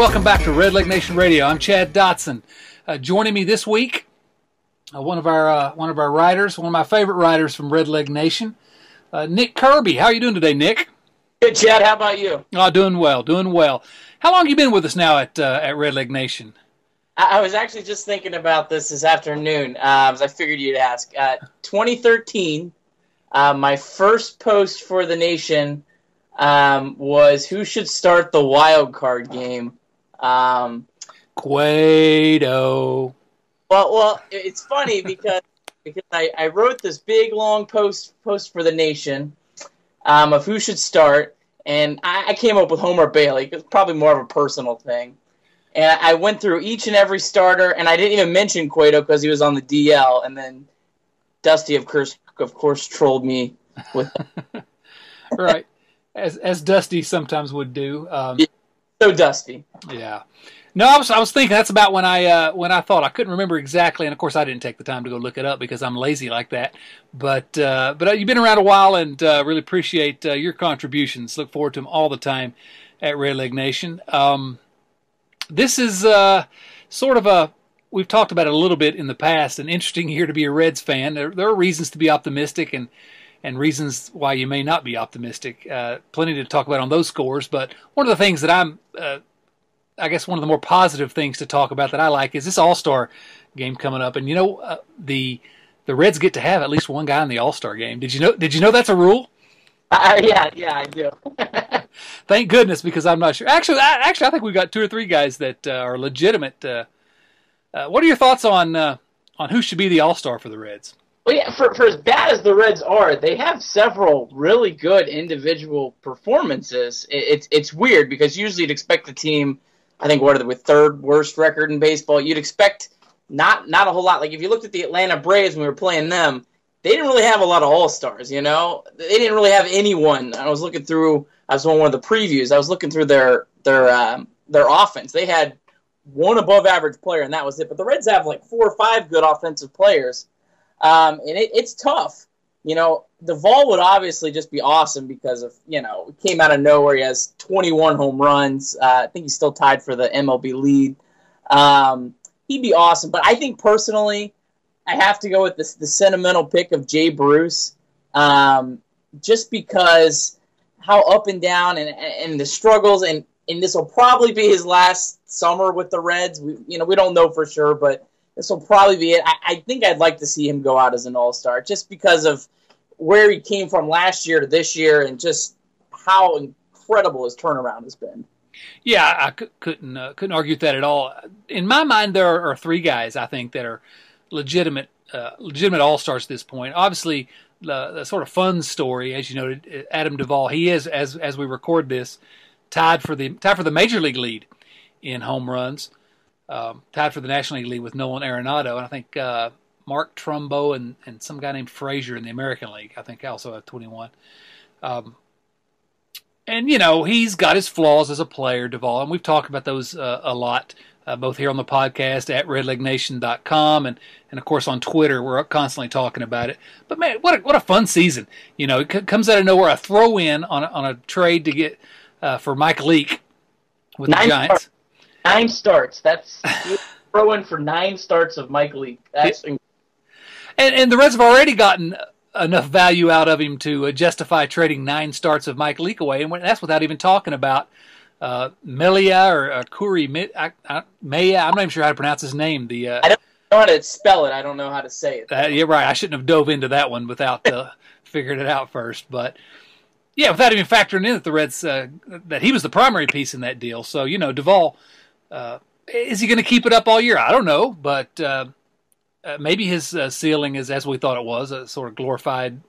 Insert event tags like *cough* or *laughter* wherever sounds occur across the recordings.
welcome back to Red Leg Nation Radio. I'm Chad Dotson. Uh, joining me this week, uh, one of our uh, one of our writers, one of my favorite writers from Red Leg Nation, uh, Nick Kirby. How are you doing today, Nick? Good, Chad. How about you? Oh, doing well, doing well. How long have you been with us now at uh, at Red Leg Nation? I, I was actually just thinking about this this afternoon, uh, as I figured you'd ask. 2013, my first post for the Nation um, was who should start the wild card game. Um. Well, well, it's funny because *laughs* because I, I wrote this big long post post for the Nation um, of who should start, and I, I came up with Homer Bailey. It's probably more of a personal thing. And I went through each and every starter, and I didn't even mention Cueto because he was on the DL. And then Dusty, of course, of course, trolled me with. *laughs* right as as Dusty sometimes would do. Um, so Dusty. Yeah. No, I was I was thinking that's about when I uh, when I thought I couldn't remember exactly, and of course I didn't take the time to go look it up because I'm lazy like that. But uh, but uh, you've been around a while, and uh, really appreciate uh, your contributions. Look forward to them all the time at Red Leg Nation. Um, this is uh, sort of a we've talked about it a little bit in the past. An interesting year to be a Reds fan. There, there are reasons to be optimistic, and and reasons why you may not be optimistic. Uh, plenty to talk about on those scores, but one of the things that I'm, uh, I guess, one of the more positive things to talk about that I like is this All Star game coming up, and you know uh, the the Reds get to have at least one guy in the All Star game. Did you know? Did you know that's a rule? Uh, yeah, yeah, I do. *laughs* Thank goodness, because I'm not sure. Actually, I, actually, I think we've got two or three guys that uh, are legitimate. Uh, what are your thoughts on on who should be the All Star for the Reds? Well, yeah, for, for as bad as the Reds are, they have several really good individual performances. It, it's it's weird because usually you'd expect the team, I think, what are they, with third worst record in baseball, you'd expect not not a whole lot. Like if you looked at the Atlanta Braves when we were playing them, they didn't really have a lot of all stars. You know, they didn't really have anyone. I was looking through. I was on one of the previews. I was looking through their their um, their offense. They had one above average player, and that was it. But the Reds have like four or five good offensive players. Um, and it, it's tough. You know, Duvall would obviously just be awesome because of, you know, it came out of nowhere. He has 21 home runs. Uh, I think he's still tied for the MLB lead. Um, he'd be awesome. But I think personally, I have to go with this, the sentimental pick of Jay Bruce um, just because how up and down and, and the struggles. And, and this will probably be his last summer with the Reds. We, you know, we don't know for sure, but this will probably be it. I, I think I'd like to see him go out as an All Star just because of where he came from last year to this year and just how incredible his turnaround has been. Yeah, I c- couldn't uh, couldn't argue with that at all. In my mind, there are three guys I think that are legitimate uh, legitimate all stars at this point. Obviously, the, the, sort of fun story, as you noted, Adam Duvall. He is as as we record this tied for the tied for the major league lead in home runs um, tied for the National League with Nolan Arenado, and I think uh, Mark Trumbo and, and some guy named Frazier in the American League. I think also have 21. Um, and you know he's got his flaws as a player, Duvall, and we've talked about those uh, a lot, uh, both here on the podcast at RedLegNation.com and and of course on Twitter. We're constantly talking about it. But man, what a, what a fun season! You know, it c- comes out of nowhere, a throw in on a, on a trade to get uh, for Mike Leake with the Giants. Nine starts. That's *sighs* throwing for nine starts of Mike Leake. That's and and the Reds have already gotten enough value out of him to uh, justify trading nine starts of Mike Leake away, and that's without even talking about uh, Melia or uh, Kuri Maya. I'm not even sure how to pronounce his name. The uh, I don't know how to spell it. I don't know how to say it. Uh, you're right. I shouldn't have dove into that one without uh, *laughs* figuring it out first, but. Yeah, without even factoring in that the Reds uh, that he was the primary piece in that deal. So you know, Duvall uh, is he going to keep it up all year? I don't know, but uh, uh, maybe his uh, ceiling is as we thought it was a sort of glorified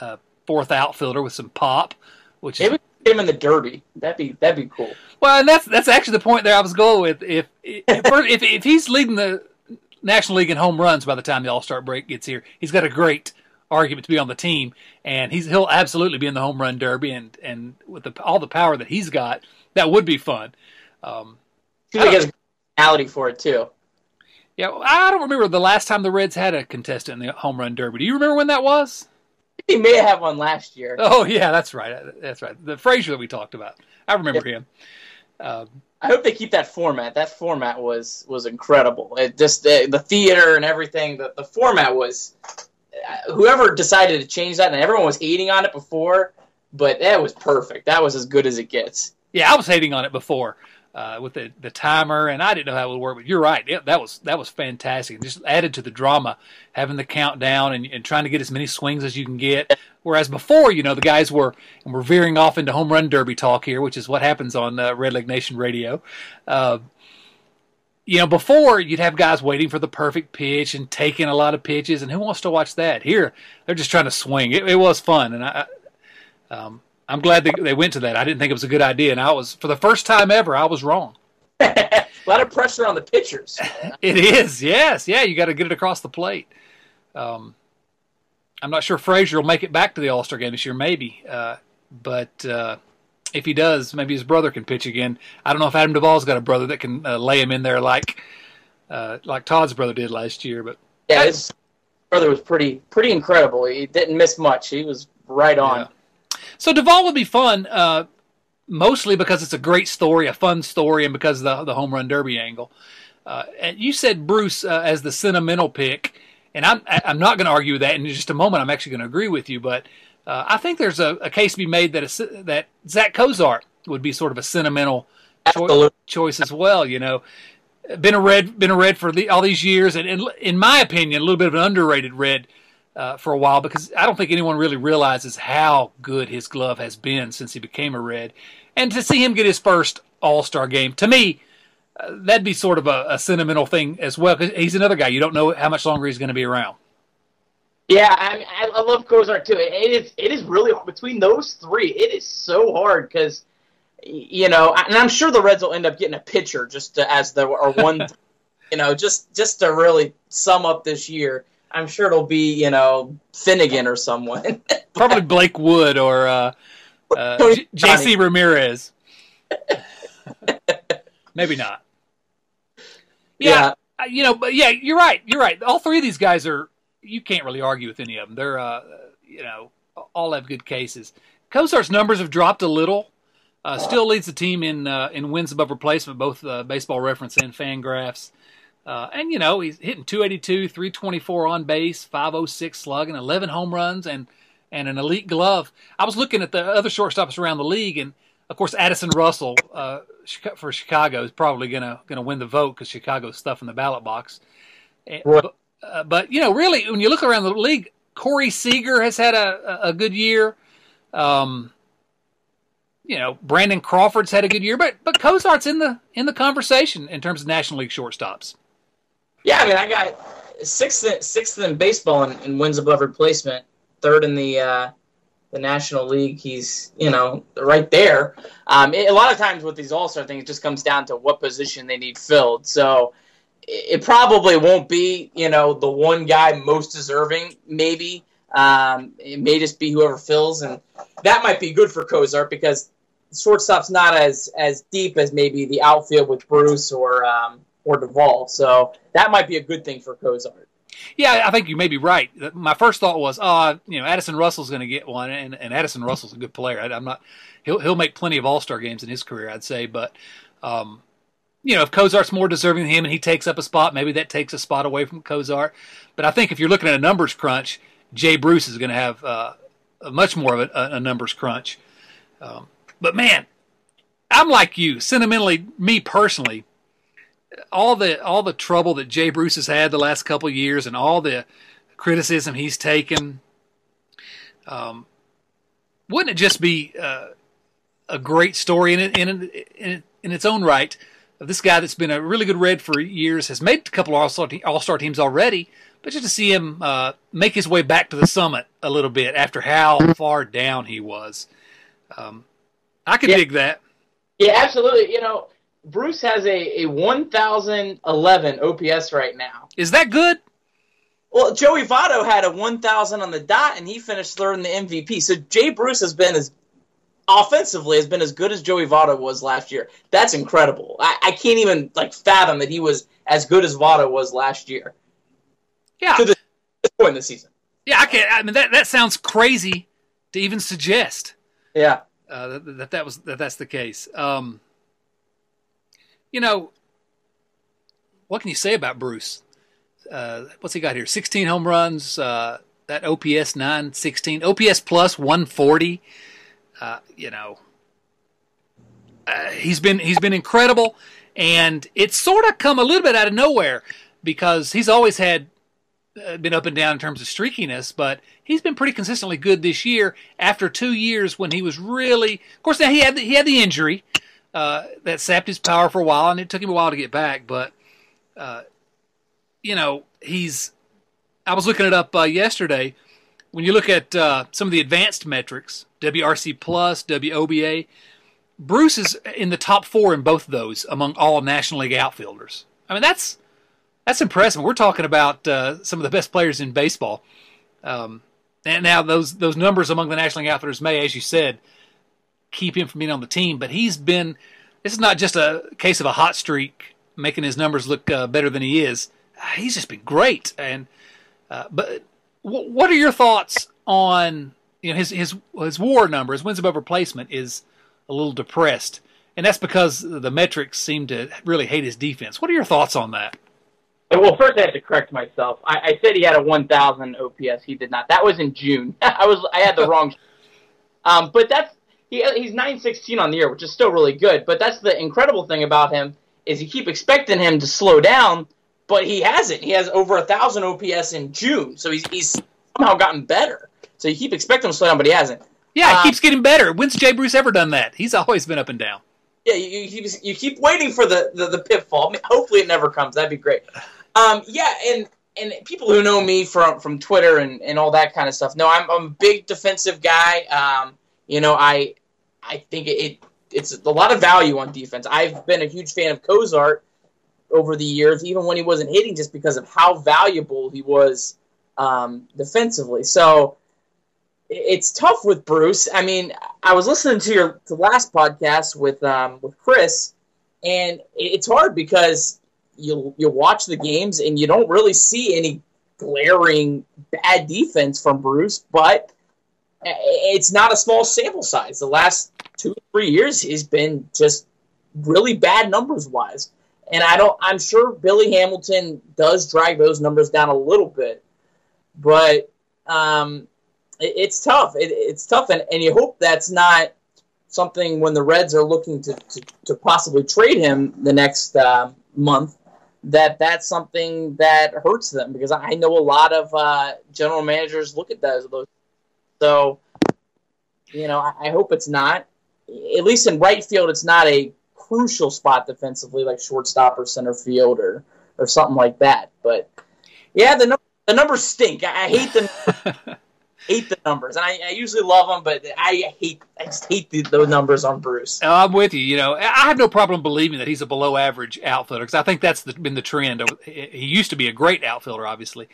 uh, fourth outfielder with some pop, which is, him in the Derby. That'd be that'd be cool. Well, and that's that's actually the point there I was going with. If if, if, if he's leading the National League in home runs by the time the All Star break gets here, he's got a great argument to be on the team, and he's he'll absolutely be in the home run derby, and and with the, all the power that he's got, that would be fun. Um, Seems like he has personality for it too. Yeah, I don't remember the last time the Reds had a contestant in the home run derby. Do you remember when that was? He may have one last year. Oh yeah, that's right. That's right. The Frazier that we talked about. I remember him. Um, I hope they keep that format. That format was was incredible. It just the, the theater and everything. The the format was. Uh, whoever decided to change that, and everyone was hating on it before, but that was perfect. That was as good as it gets. Yeah, I was hating on it before uh, with the, the timer, and I didn't know how it would work. But you're right; yeah, that was that was fantastic. It just added to the drama, having the countdown and, and trying to get as many swings as you can get. Whereas before, you know, the guys were and we're veering off into home run derby talk here, which is what happens on uh, Red Leg Nation Radio. Uh, you know, before you'd have guys waiting for the perfect pitch and taking a lot of pitches, and who wants to watch that? Here, they're just trying to swing. It, it was fun, and I, um, I'm glad they, they went to that. I didn't think it was a good idea, and I was for the first time ever, I was wrong. *laughs* a lot of pressure on the pitchers. *laughs* it is, yes, yeah. You got to get it across the plate. Um, I'm not sure Frazier will make it back to the All Star game this year, maybe, uh, but. Uh, if he does, maybe his brother can pitch again. I don't know if Adam Duvall's got a brother that can uh, lay him in there like uh, like Todd's brother did last year. But yeah, his brother was pretty pretty incredible. He didn't miss much. He was right on. Yeah. So Duvall would be fun, uh, mostly because it's a great story, a fun story, and because of the the home run derby angle. Uh, and you said Bruce uh, as the sentimental pick, and I'm I'm not going to argue with that in just a moment. I'm actually going to agree with you, but uh, I think there's a, a, case to be made that a, that Zach Cozart would be sort of a sentimental cho- choice as well. You know, been a red, been a red for the, all these years, and, and, in my opinion, a little bit of an underrated red uh, for a while because I don't think anyone really realizes how good his glove has been since he became a red, and to see him get his first All Star game to me. Uh, that'd be sort of a, a sentimental thing as well because he's another guy. You don't know how much longer he's going to be around. Yeah, I, mean, I love Cozart too. It is it is really between those three. It is so hard because you know, and I'm sure the Reds will end up getting a pitcher just to, as the or one, *laughs* you know, just just to really sum up this year. I'm sure it'll be you know Finnegan or someone. *laughs* Probably Blake Wood or uh, uh, *laughs* J.C. Ramirez. *laughs* Maybe not. Yeah, yeah, you know, but yeah, you're right. You're right. All three of these guys are you can't really argue with any of them. They're uh, you know all have good cases. Cozart's numbers have dropped a little. Uh, still leads the team in uh, in wins above replacement, both uh, Baseball Reference and Fangraphs. Uh, and you know he's hitting 282, 324 on base, 506 slugging, 11 home runs, and and an elite glove. I was looking at the other shortstops around the league, and of course Addison Russell uh, for Chicago is probably gonna gonna win the vote because Chicago's stuff in the ballot box. Right. But, uh, but you know, really, when you look around the league, Corey Seager has had a, a good year. Um, you know, Brandon Crawford's had a good year, but but Cozart's in the in the conversation in terms of National League shortstops. Yeah, I mean, I got sixth sixth in baseball in, in wins above replacement, third in the uh, the National League. He's you know right there. Um, it, a lot of times with these All Star things, it just comes down to what position they need filled. So it probably won't be, you know, the one guy most deserving, maybe. Um, it may just be whoever fills, and that might be good for Cozart because shortstop's not as as deep as maybe the outfield with Bruce or um, or Duvall. So that might be a good thing for Cozart. Yeah, I think you may be right. My first thought was, oh, you know, Addison Russell's going to get one, and, and Addison Russell's a good player. I, am not. He'll he'll make plenty of All Star games in his career, I'd say, but. Um, you know, if Cozart's more deserving than him and he takes up a spot, maybe that takes a spot away from Cozart. But I think if you're looking at a numbers crunch, Jay Bruce is going to have uh, much more of a, a numbers crunch. Um, but man, I'm like you, sentimentally, me personally, all the all the trouble that Jay Bruce has had the last couple years and all the criticism he's taken, um, wouldn't it just be uh, a great story in, in, in, in its own right this guy that's been a really good red for years, has made a couple All Star All Star teams already, but just to see him uh, make his way back to the summit a little bit after how far down he was, um, I could yeah. dig that. Yeah, absolutely. You know, Bruce has a, a 1,011 OPS right now. Is that good? Well, Joey Votto had a 1,000 on the dot, and he finished third in the MVP. So Jay Bruce has been as offensively has been as good as Joey Votto was last year. That's incredible. I, I can't even like fathom that he was as good as Votto was last year. Yeah. To this point in the season. Yeah, I can't. I mean that that sounds crazy to even suggest. Yeah. Uh, that, that, that was that that's the case. Um, you know, what can you say about Bruce? Uh, what's he got here? 16 home runs. Uh, that OPS 916, OPS plus 140. Uh, you know, uh, he's been he's been incredible, and it's sort of come a little bit out of nowhere because he's always had uh, been up and down in terms of streakiness, but he's been pretty consistently good this year. After two years when he was really, of course, now he had the, he had the injury uh, that sapped his power for a while, and it took him a while to get back. But uh, you know, he's. I was looking it up uh, yesterday. When you look at uh, some of the advanced metrics, WRC plus, WOBA, Bruce is in the top four in both those among all National League outfielders. I mean, that's that's impressive. We're talking about uh, some of the best players in baseball. Um, and now those those numbers among the National League outfielders may, as you said, keep him from being on the team. But he's been. This is not just a case of a hot streak making his numbers look uh, better than he is. He's just been great. And uh, but w- what are your thoughts on you know his his his WAR number, his wins above replacement is a little depressed, and that's because the metrics seem to really hate his defense. What are your thoughts on that? Well, first I have to correct myself. I, I said he had a 1,000 OPS. He did not. That was in June. *laughs* I was I had the wrong. *laughs* Um, but that's he he's 916 on the year, which is still really good. But that's the incredible thing about him is you keep expecting him to slow down, but he hasn't. He has over a thousand OPS in June, so he's he's somehow gotten better. So you keep expecting him to slow down, but he hasn't. Yeah, it keeps getting better. When's Jay Bruce ever done that? He's always been up and down. Yeah, you, you, keep, you keep waiting for the, the, the pitfall. I mean, hopefully it never comes. That'd be great. Um, yeah, and and people who know me from from Twitter and, and all that kind of stuff know I'm, I'm a big defensive guy. Um, you know, I I think it it's a lot of value on defense. I've been a huge fan of Cozart over the years, even when he wasn't hitting, just because of how valuable he was um, defensively. So it's tough with Bruce. I mean, I was listening to your the last podcast with um, with Chris, and it's hard because you you watch the games and you don't really see any glaring bad defense from Bruce, but it's not a small sample size. The last three years has been just really bad numbers wise, and I don't. I'm sure Billy Hamilton does drag those numbers down a little bit, but um, it, it's tough. It, it's tough, and, and you hope that's not something when the Reds are looking to, to, to possibly trade him the next uh, month that that's something that hurts them because I know a lot of uh, general managers look at those. So, you know, I, I, hope it's not. At least in right field, it's not a crucial spot defensively like shortstop or center field or, or something like that. But yeah, the, the numbers stink. I, I hate them. *laughs* hate the numbers, and I, I, usually love them, but I hate I just hate the, those numbers on Bruce. Oh, I'm with you. You know, I have no problem believing that he's a below average outfielder because I think that's the, been the trend. He used to be a great outfielder, obviously,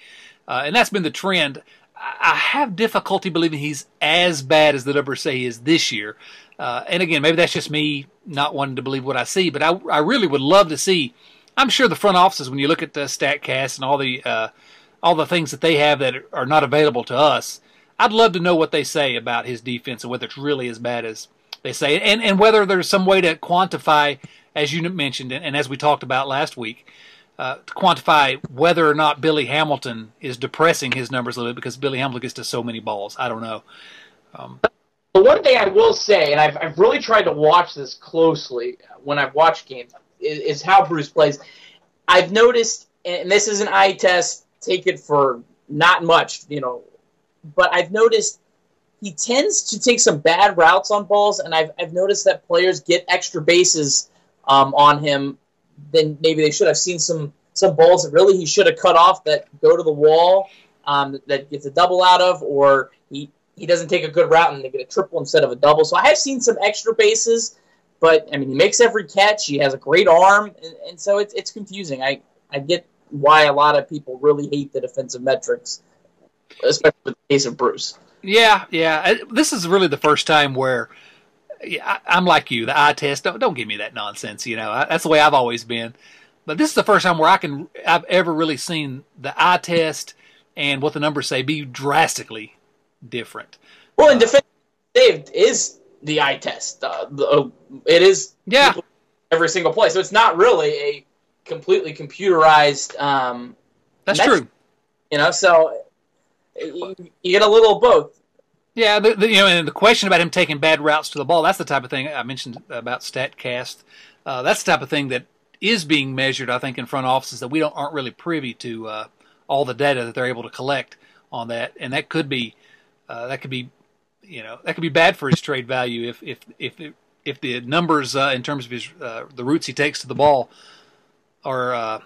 uh, and that's been the trend. I have difficulty believing he's as bad as the numbers say he is this year. Uh, and again, maybe that's just me not wanting to believe what I see, but I, I really would love to see. I'm sure the front offices, when you look at the Statcast and all the uh, all the things that they have that are not available to us, I'd love to know what they say about his defense and whether it's really as bad as they say, and and whether there's some way to quantify, as you mentioned, and, as we talked about last week, uh, to quantify whether or not Billy Hamilton is depressing his numbers a little bit because Billy Hamilton gets to so many balls. I don't know. Um, but one thing I will say, and I've I've really tried to watch this closely when I've watched games, is, is how Bruce plays. I've noticed, and this is an eye test. Take it for not much, you know, but I've noticed he tends to take some bad routes on balls, and I've, I've noticed that players get extra bases um, on him than maybe they should. I've seen some some balls that really he should have cut off that go to the wall um, that gets a double out of, or he doesn't take a good route and they get a triple instead of a double. So I have seen some extra bases, but I mean he makes every catch. He has a great arm, and, and so it's it's confusing. I I get why a lot of people really hate the defensive metrics especially in the case of Bruce. Yeah, yeah. Uh, this is really the first time where yeah, I'm like you. The eye test. Don't don't give me that nonsense. You know, that's the way I've always been. But this is the first time where I can I've ever really seen the eye test and what the numbers say be drastically different. Well, in uh, defense, Dave is the eye test. Uh, uh, it is. Yeah. every single play. So it's not really a completely computerized. Um, That's That's- true. you know, so you, you get a little of both. Yeah, the, the, you know, and the question about him taking bad routes to the ball, that's the type of thing I mentioned about StatCast. Uh, that's the type of thing that is being measured, I think, in front offices that we don't aren't really privy to uh, all the data that they're able to collect on that, and that could be uh, that could be you know that could be bad for his trade value if if if if the numbers uh, in terms of his uh, the routes he takes to the ball are uh,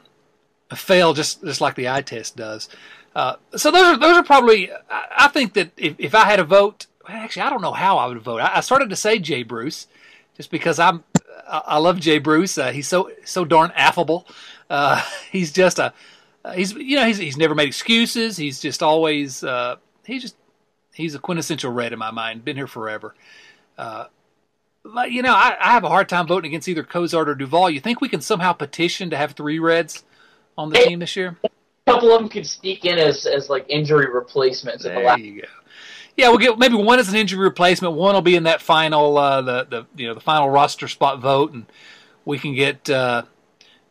fail just just like the eye test does. Uh, so those are those are probably. I, think that if, if I had a vote, actually, I don't know how I would vote. I, I started to say Jay Bruce, just because I'm I, I love Jay Bruce. Uh, he's so so darn affable. *laughs* He's just a he's you know he's he's never made excuses. He's just always he's just he's a quintessential red in my mind. Been here forever. Uh, but, you know, I, I have a hard time voting against either Cozart or Duvall. You think we can somehow petition to have three Reds on the Hey, team this year? A couple of them could sneak in as, as like injury replacements in the There last. you go. Yeah, we'll get maybe one as an injury replacement. One will be in that final, uh, the the you know the final roster spot vote, and we can get uh,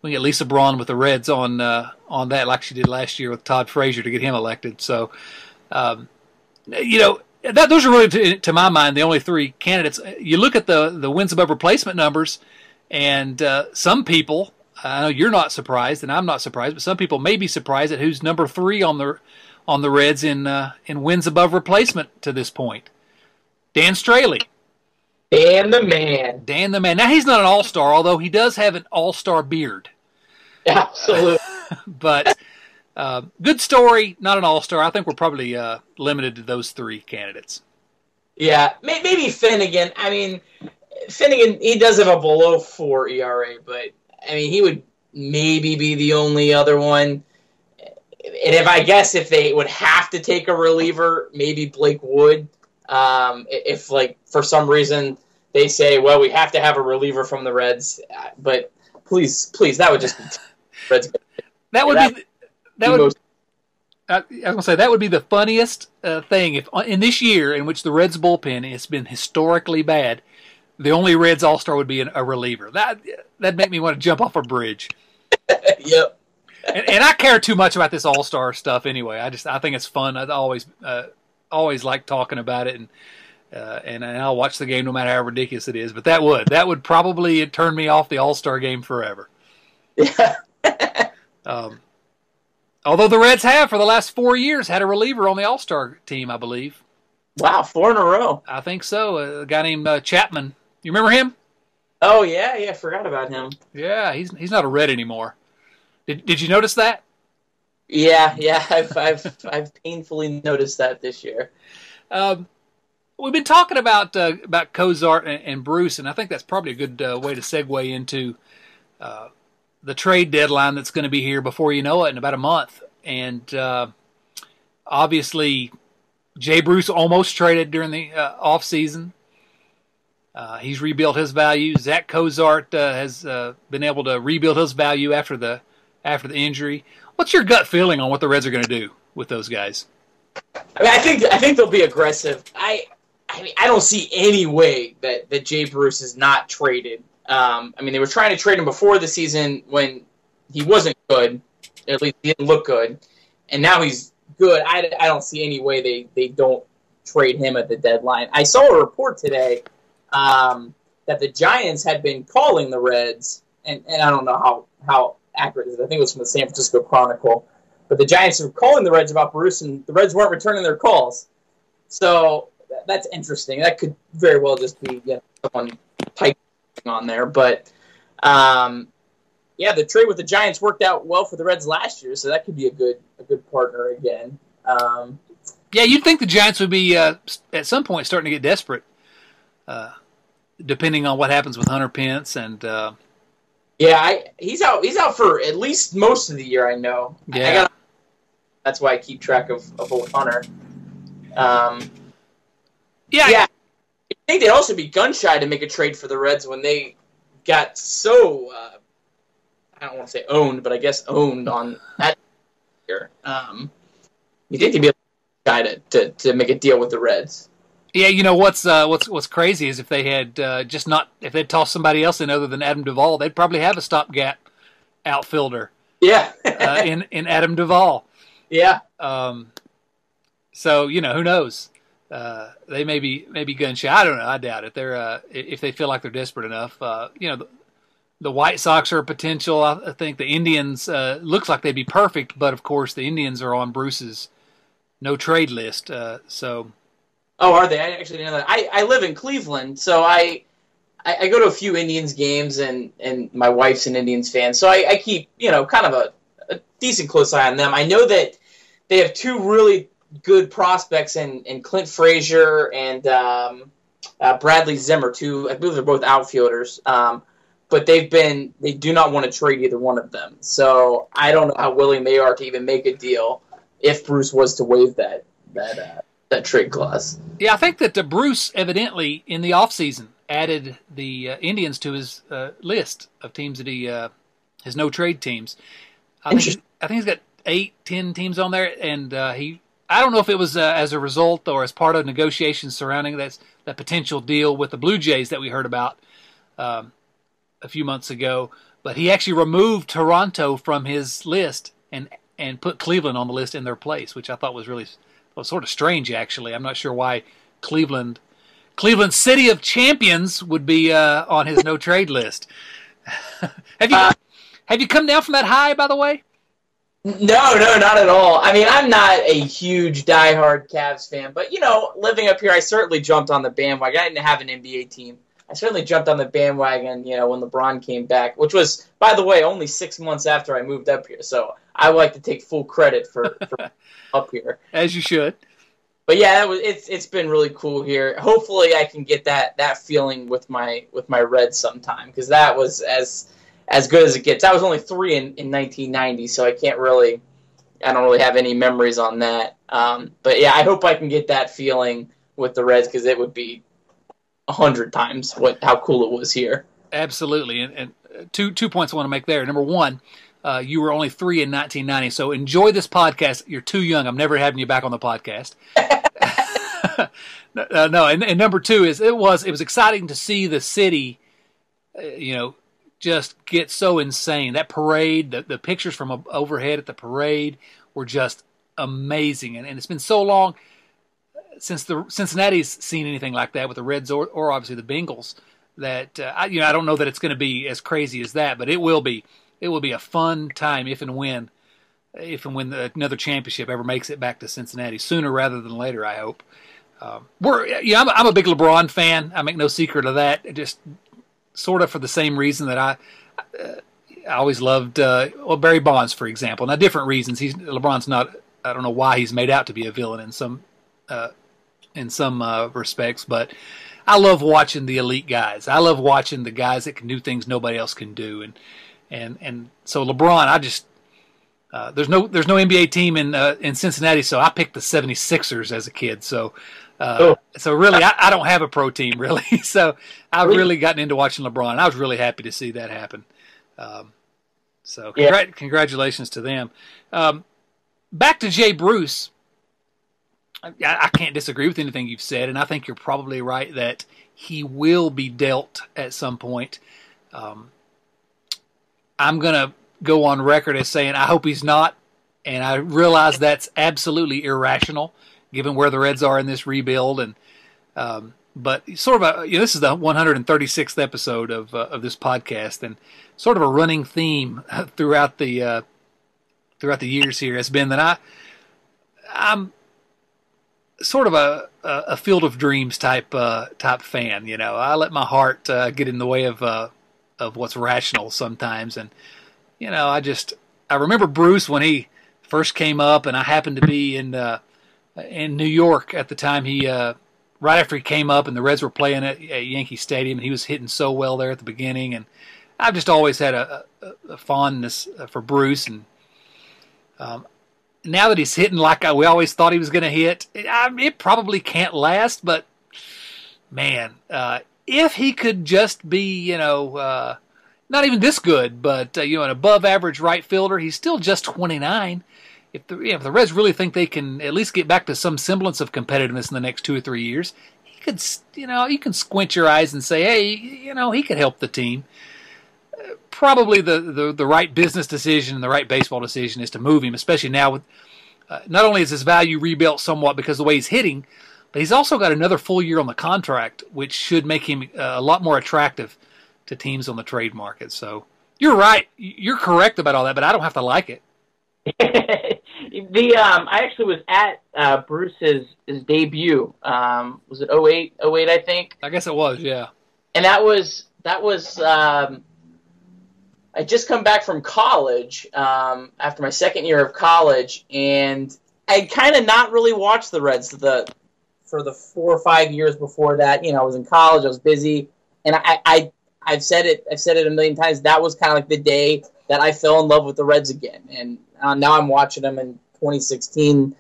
we can get Lisa Braun with the Reds on uh, on that, like she did last year with Todd Frazier to get him elected. So, um, you know, that those are really to, to my mind the only three candidates. You look at the the wins above replacement numbers, and uh, some people. I know you're not surprised, and I'm not surprised, but some people may be surprised at who's number three on the on the Reds in uh, in wins above replacement to this point. Dan Straily, Dan the man. Dan the man. Now he's not an all star, although he does have an all star beard. Absolutely. *laughs* But uh, good story, not an all star. I think we're probably uh, limited to those three candidates. Yeah, may- maybe Finnegan. I mean, Finnegan, he does have a below four ERA, but I mean, he would maybe be the only other one. And if I guess if they would have to take a reliever, maybe Blake Wood. Um, if like for some reason they say, well, we have to have a reliever from the Reds, uh, but please, please, that would just be *laughs* Reds. That would be that would most- I, I was gonna say that would be the funniest uh, thing if in this year in which the Reds bullpen has been historically bad, the only Reds All Star would be an, a reliever. That that'd make me want to jump off a bridge. *laughs* yep. and, and I care too much about this All Star stuff anyway. I just I think it's fun. I always uh, always like talking about it, and, uh, and and I'll watch the game no matter how ridiculous it is. But that would that would probably turn me off the All Star game forever. *laughs* Yeah. Um, although the Reds have for the last four years had a reliever on the All Star team, I believe. Wow, four in a row. I think so. A guy named uh, Chapman. You remember him? Oh yeah, yeah, forgot about him. Yeah, he's he's not a Red anymore. Did Did you notice that? Yeah, yeah, *laughs* I've I've I've painfully noticed that this year. Um, we've been talking about uh, about Cozart and, and Bruce, and I think that's probably a good uh, way to segue into uh, the trade deadline that's going to be here before you know it in about a month. And uh, obviously, Jay Bruce almost traded during the uh, off season. Uh, he's rebuilt his value. Zach Cozart uh, has uh, been able to rebuild his value after the after the injury. What's your gut feeling on what the Reds are going to do with those guys? I mean, I think I think they'll be aggressive. I I mean, I don't see any way that that Jay Bruce is not traded. Um, I mean, they were trying to trade him before the season when he wasn't good. At least he didn't look good, and now he's good. I, I don't see any way they they don't trade him at the deadline. I saw a report today um, that the Giants had been calling the Reds, and, and I don't know how how accurate it is. I think it was from the San Francisco Chronicle. But the Giants were calling the Reds about Bruce, and the Reds weren't returning their calls. So that's interesting. That could very well just be you know, someone typing on there. But um, yeah, the trade with the Giants worked out well for the Reds last year, so that could be a good a good partner again. Um, Yeah, you'd think the Giants would be uh, at some point starting to get desperate, uh, depending on what happens with Hunter Pence and uh, yeah, I, he's out. He's out for at least most of the year. I know. I- I Yeah. gotta- that's why I keep track of of old Hunter. Um, yeah, Yeah. I think they'd also be gun shy to make a trade for the Reds when they got so uh, I don't want to say owned, but I guess owned on that year. Um, you think they'd be shy to, to, to make a deal with the Reds? Yeah, you know what's uh, what's what's crazy is if they had uh, just not if they'd tossed somebody else in other than Adam Duvall, they'd probably have a stopgap outfielder. Yeah, uh, in in Adam Duvall. *laughs* Yeah. Um. So you know who knows. Uh, they may be maybe gun shy. I don't know. I doubt it. They're uh, if they feel like they're desperate enough. Uh, you know, the, the, White Sox are a potential. I think the Indians uh, looks like they'd be perfect, but of course the Indians are on Bruce's no trade list. Uh, so Oh, are they? I actually know that. I, I live in Cleveland, so I, I, I go to a few Indians games, and, and my wife's an Indians fan, so I, I keep you know kind of a, a decent close eye on them. I know that they have two really good prospects in, in Clint Frazier and um, uh, Bradley Zimmer, too. I believe they're both outfielders. Um, but they've been they do not want to trade either one of them. So I don't know how willing they are to even make a deal if Bruce was to waive that that uh, that trade clause. Yeah, I think that uh, Bruce evidently in the offseason added the uh, Indians to his uh, list of teams that he uh, his no trade teams. I think, I think he's got eight, ten teams on there, and uh, he. I don't know if it was uh, as a result or as part of negotiations surrounding that that potential deal with the Blue Jays that we heard about um, a few months ago, but he actually removed Toronto from his list and and put Cleveland on the list in their place, which I thought was really well, sort of strange actually. I'm not sure why Cleveland, Cleveland City of Champions, would be uh, on his no trade list. *laughs* have you have you come down from that high, by the way? No, no, not at all. I mean, I'm not a huge diehard Cavs fan, but you know, living up here, I certainly jumped on the bandwagon. I didn't have an NBA team. I certainly jumped on the bandwagon, you know, when LeBron came back, which was, by the way, only six months after I moved up here. So I would like to take full credit for, for *laughs* up here. As you should. But yeah, was, it's it's been really cool here. Hopefully, I can get that that feeling with my with my Reds sometime because that was as as good as it gets. I was only three in, in 1990, so I can't really, I don't really have any memories on that. Um, but yeah, I hope I can get that feeling with the Reds because it would be a hundred times what how cool it was here. Absolutely, and, and two two points I want to make there. Number one, uh, you were only three in 1990, so enjoy this podcast. You're too young. I'm never having you back on the podcast. *laughs* *laughs* uh, no, and, and, number two is it was it was exciting to see the city, uh, you know, just get so insane. That parade, the, the pictures from overhead at the parade were just amazing, and, and it's been so long since the Cincinnati's seen anything like that with the Reds or, or obviously the Bengals. That uh, I, you know, I don't know that it's going to be as crazy as that, but it will be it will be a fun time if and when if and when the, another championship ever makes it back to Cincinnati sooner rather than later. I hope. Um, we're yeah, I'm, I'm, a big LeBron fan. I make no secret of that. Just sort of for the same reason that I. Uh, I always loved uh, well Barry Bonds, for example. Now, different reasons. He's LeBron's not. I don't know why he's made out to be a villain in some uh, in some uh, respects, but I love watching the elite guys. I love watching the guys that can do things nobody else can do, and and and so LeBron, I just uh, there's no there's no NBA team in uh, in Cincinnati, so I picked the 76ers as a kid. So uh, oh. so really, I, I, don't have a pro team *laughs* really. so I've really gotten into watching LeBron. And I was really happy to see that happen. Um, so congr- yeah. congratulations to them. Um, back to Jay Bruce. I, I can't disagree with anything you've said, and I think you're probably right that he will be dealt at some point. Um, I'm going to go on record as saying I hope he's not. And I realize that's absolutely irrational given where the Reds are in this rebuild. And, um, but sort of a, you know, this is the 136th episode of, uh, of this podcast and sort of a running theme throughout the, uh, throughout the years here has been that I, I'm sort of a, a field of dreams type, uh, type fan. You know, I let my heart, uh, get in the way of, uh, of what's rational sometimes. And you know, I just I remember Bruce when he first came up, and I happened to be in uh, in New York at the time. He uh, right after he came up, and the Reds were playing at, at Yankee Stadium, and he was hitting so well there at the beginning. And I've just always had a, a, a fondness for Bruce, and um, now that he's hitting like I, we always thought he was going to hit, it, I, it, probably can't last. But man, uh, if he could just be, you know, uh, not even this good, but uh, you know, an above average right fielder, he's still just 29. If the, you know, if the Reds really think they can at least get back to some semblance of competitiveness in the next two or three years, he could, you know, you can squint your eyes and say, hey, you know, he could help the team. Probably the, the, the right business decision and the right baseball decision is to move him, especially now with uh, not only is his value rebuilt somewhat because of the way he's hitting, but he's also got another full year on the contract, which should make him uh, a lot more attractive to teams on the trade market. So you're right. You're correct about all that, but I don't have to like it. *laughs* the um, I actually was at uh, Bruce's his debut. Um, was it 08, 08, I think? I guess it was, yeah. And that was that was um, I just come back from college um, after my second year of college, and I kind of not really watched the Reds the for the four or five years before that. You know, I was in college, I was busy, and I, I I've said it I've said it a million times. That was kind of like the day that I fell in love with the Reds again, and uh, now I'm watching him in 2016,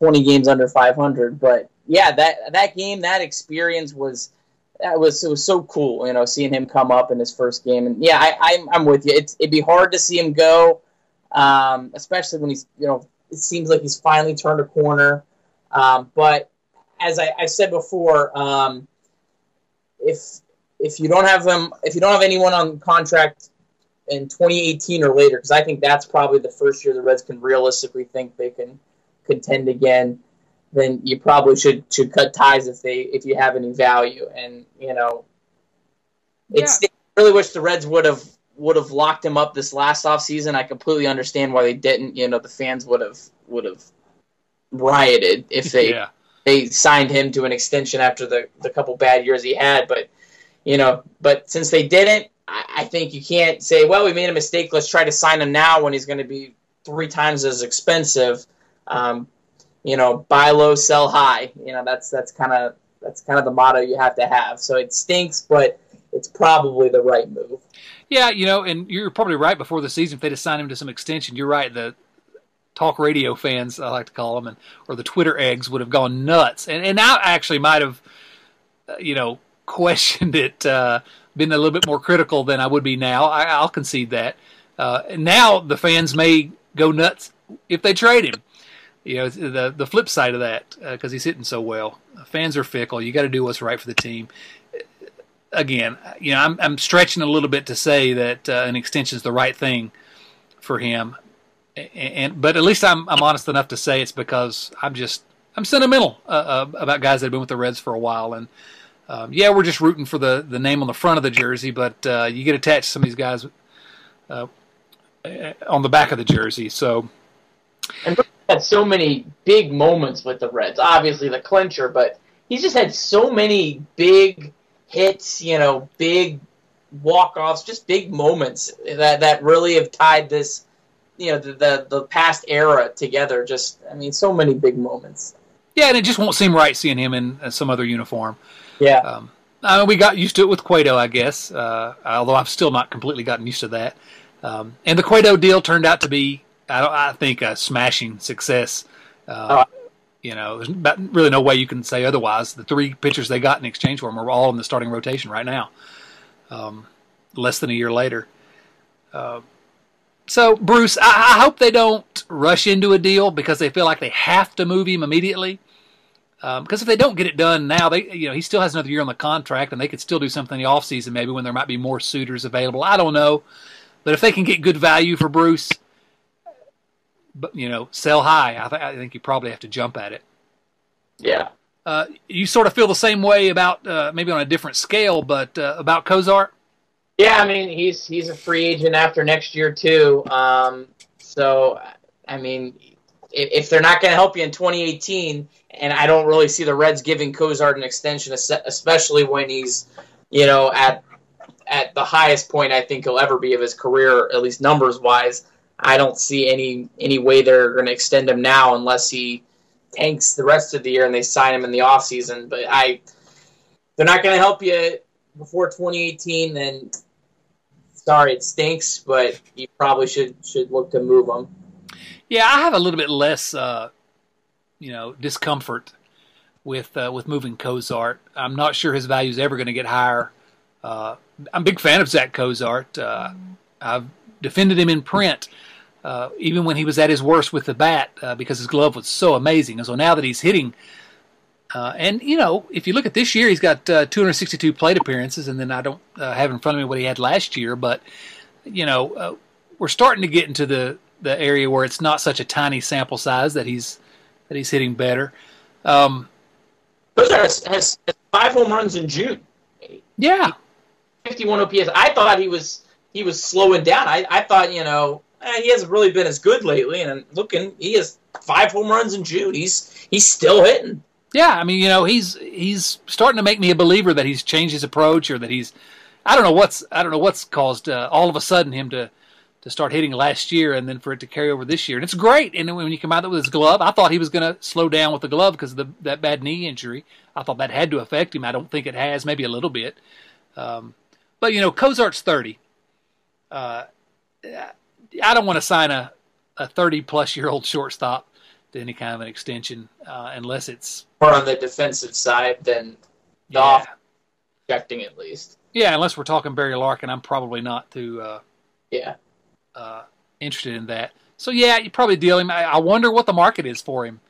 20 games under 500. But yeah, that that game, that experience was that was it was so cool, you know, seeing him come up in his first game. And yeah, I, I'm I'm with you. It's, it'd be hard to see him go, um, especially when he's you know it seems like he's finally turned a corner. Um, but as I, I said before, um, if if you don't have them, if you don't have anyone on contract in 2018 or later, because I think that's probably the first year the Reds can realistically think they can contend again then you probably should should cut ties if they if you have any value. And you know, it's yeah. I really wish the Reds would have would have locked him up this last off season. I completely understand why they didn't. You know, the fans would have would have rioted if they yeah. they signed him to an extension after the the couple bad years he had. But you know, but since they didn't, I, think you can't say, well, we made a mistake. Let's try to sign him now when he's going to be three times as expensive. Um, you know, buy low, sell high. You know, that's that's kind of that's kind of the motto you have to have. So it stinks, but it's probably the right move. Yeah, you know, and you're probably right. Before the season, if they'd assigned him to some extension, you're right. The talk radio fans, I like to call them, and or the Twitter eggs would have gone nuts. And and I actually might have, uh, you know, *laughs* questioned it, uh, been a little bit more critical than I would be now. I, will concede that. Uh, now the fans may go nuts if they trade him you know the the flip side of that because uh, he's hitting so well. Fans are fickle. You got to do what's right for the team. Again, you know, I'm I'm stretching a little bit to say that uh, an extension is the right thing for him, and, and, but at least I'm I'm honest enough to say it's because I'm just I'm sentimental uh, uh, about guys that have been with the Reds for a while, and um, yeah, we're just rooting for the the name on the front of the jersey, but uh, you get attached to some of these guys uh, on the back of the jersey, so. And had so many big moments with the Reds. Obviously, the clincher, but he's just had so many big hits. You know, big walk offs, just big moments that that really have tied this. You know, the, the the past era together. Just, I mean, so many big moments. Yeah, and it just won't seem right seeing him in some other uniform. Yeah. Um, I mean, we got used to it with Cueto, I guess. Uh, although I've still not completely gotten used to that. Um, and the Cueto deal turned out to be I, I think a smashing success. Uh, oh. You know, there's really no way you can say otherwise. The three pitchers they got in exchange for him are all in the starting rotation right now. Um, less than a year later. Uh, so, Bruce, I, I, hope they don't rush into a deal because they feel like they have to move him immediately. Um, because if they don't get it done now, they you know he still has another year on the contract, and they could still do something in the off season maybe when there might be more suitors available. I don't know, but if they can get good value for Bruce, but you know, sell high. I, th- I think you probably have to jump at it. Yeah. Uh, you sort of feel the same way about uh, maybe on a different scale, but uh, about Cozart. Yeah, I mean he's he's a free agent after next year too. Um, so I mean, if, if they're not going to help you in 2018, and I don't really see the Reds giving Cozart an extension, especially when he's you know at at the highest point I think he'll ever be of his career, at least numbers wise. I don't see any any way they're going to extend him now unless he tanks the rest of the year and they sign him in the offseason. But I, they're not going to help you before 2018. Then sorry, it stinks, but you probably should should look to move him. Yeah, I have a little bit less, uh, you know, discomfort with uh, with moving Cozart. I'm not sure his value is ever going to get higher. Uh, I'm a big fan of Zach Cozart. Uh, I've defended him in print uh, even when he was at his worst with the bat, uh, because his glove was so amazing. And so now that he's hitting Uh, and you know, if you look at this year, he's got uh, 262 plate appearances, and then I don't have in front of me what he had last year, but you know, we're starting to get into the the area where it's not such a tiny sample size that he's that he's hitting better. Um, has, has five home runs in June. Yeah, 51 OPS. I thought he was he was slowing down. I, I thought you know eh, he hasn't really been as good lately, and looking he has five home runs in June. He's he's still hitting. Yeah, I mean, you know, he's he's starting to make me a believer that he's changed his approach or that he's I don't know what's I don't know what's caused uh, all of a sudden him to to start hitting last year and then for it to carry over this year. And it's great. And when you come out with his glove, I thought he was going to slow down with the glove because of the, that bad knee injury. I thought that had to affect him. I don't think it has, maybe a little bit. Um, but you know, Cozart's thirty. Uh, I don't want to sign a a thirty plus year old shortstop to any kind of an extension uh, unless it's more on the defensive side than the yeah. off projecting at least. Yeah, unless we're talking Barry Larkin, I'm probably not too uh, yeah uh, interested in that. So yeah, you probably deal him. I, I wonder what the market is for him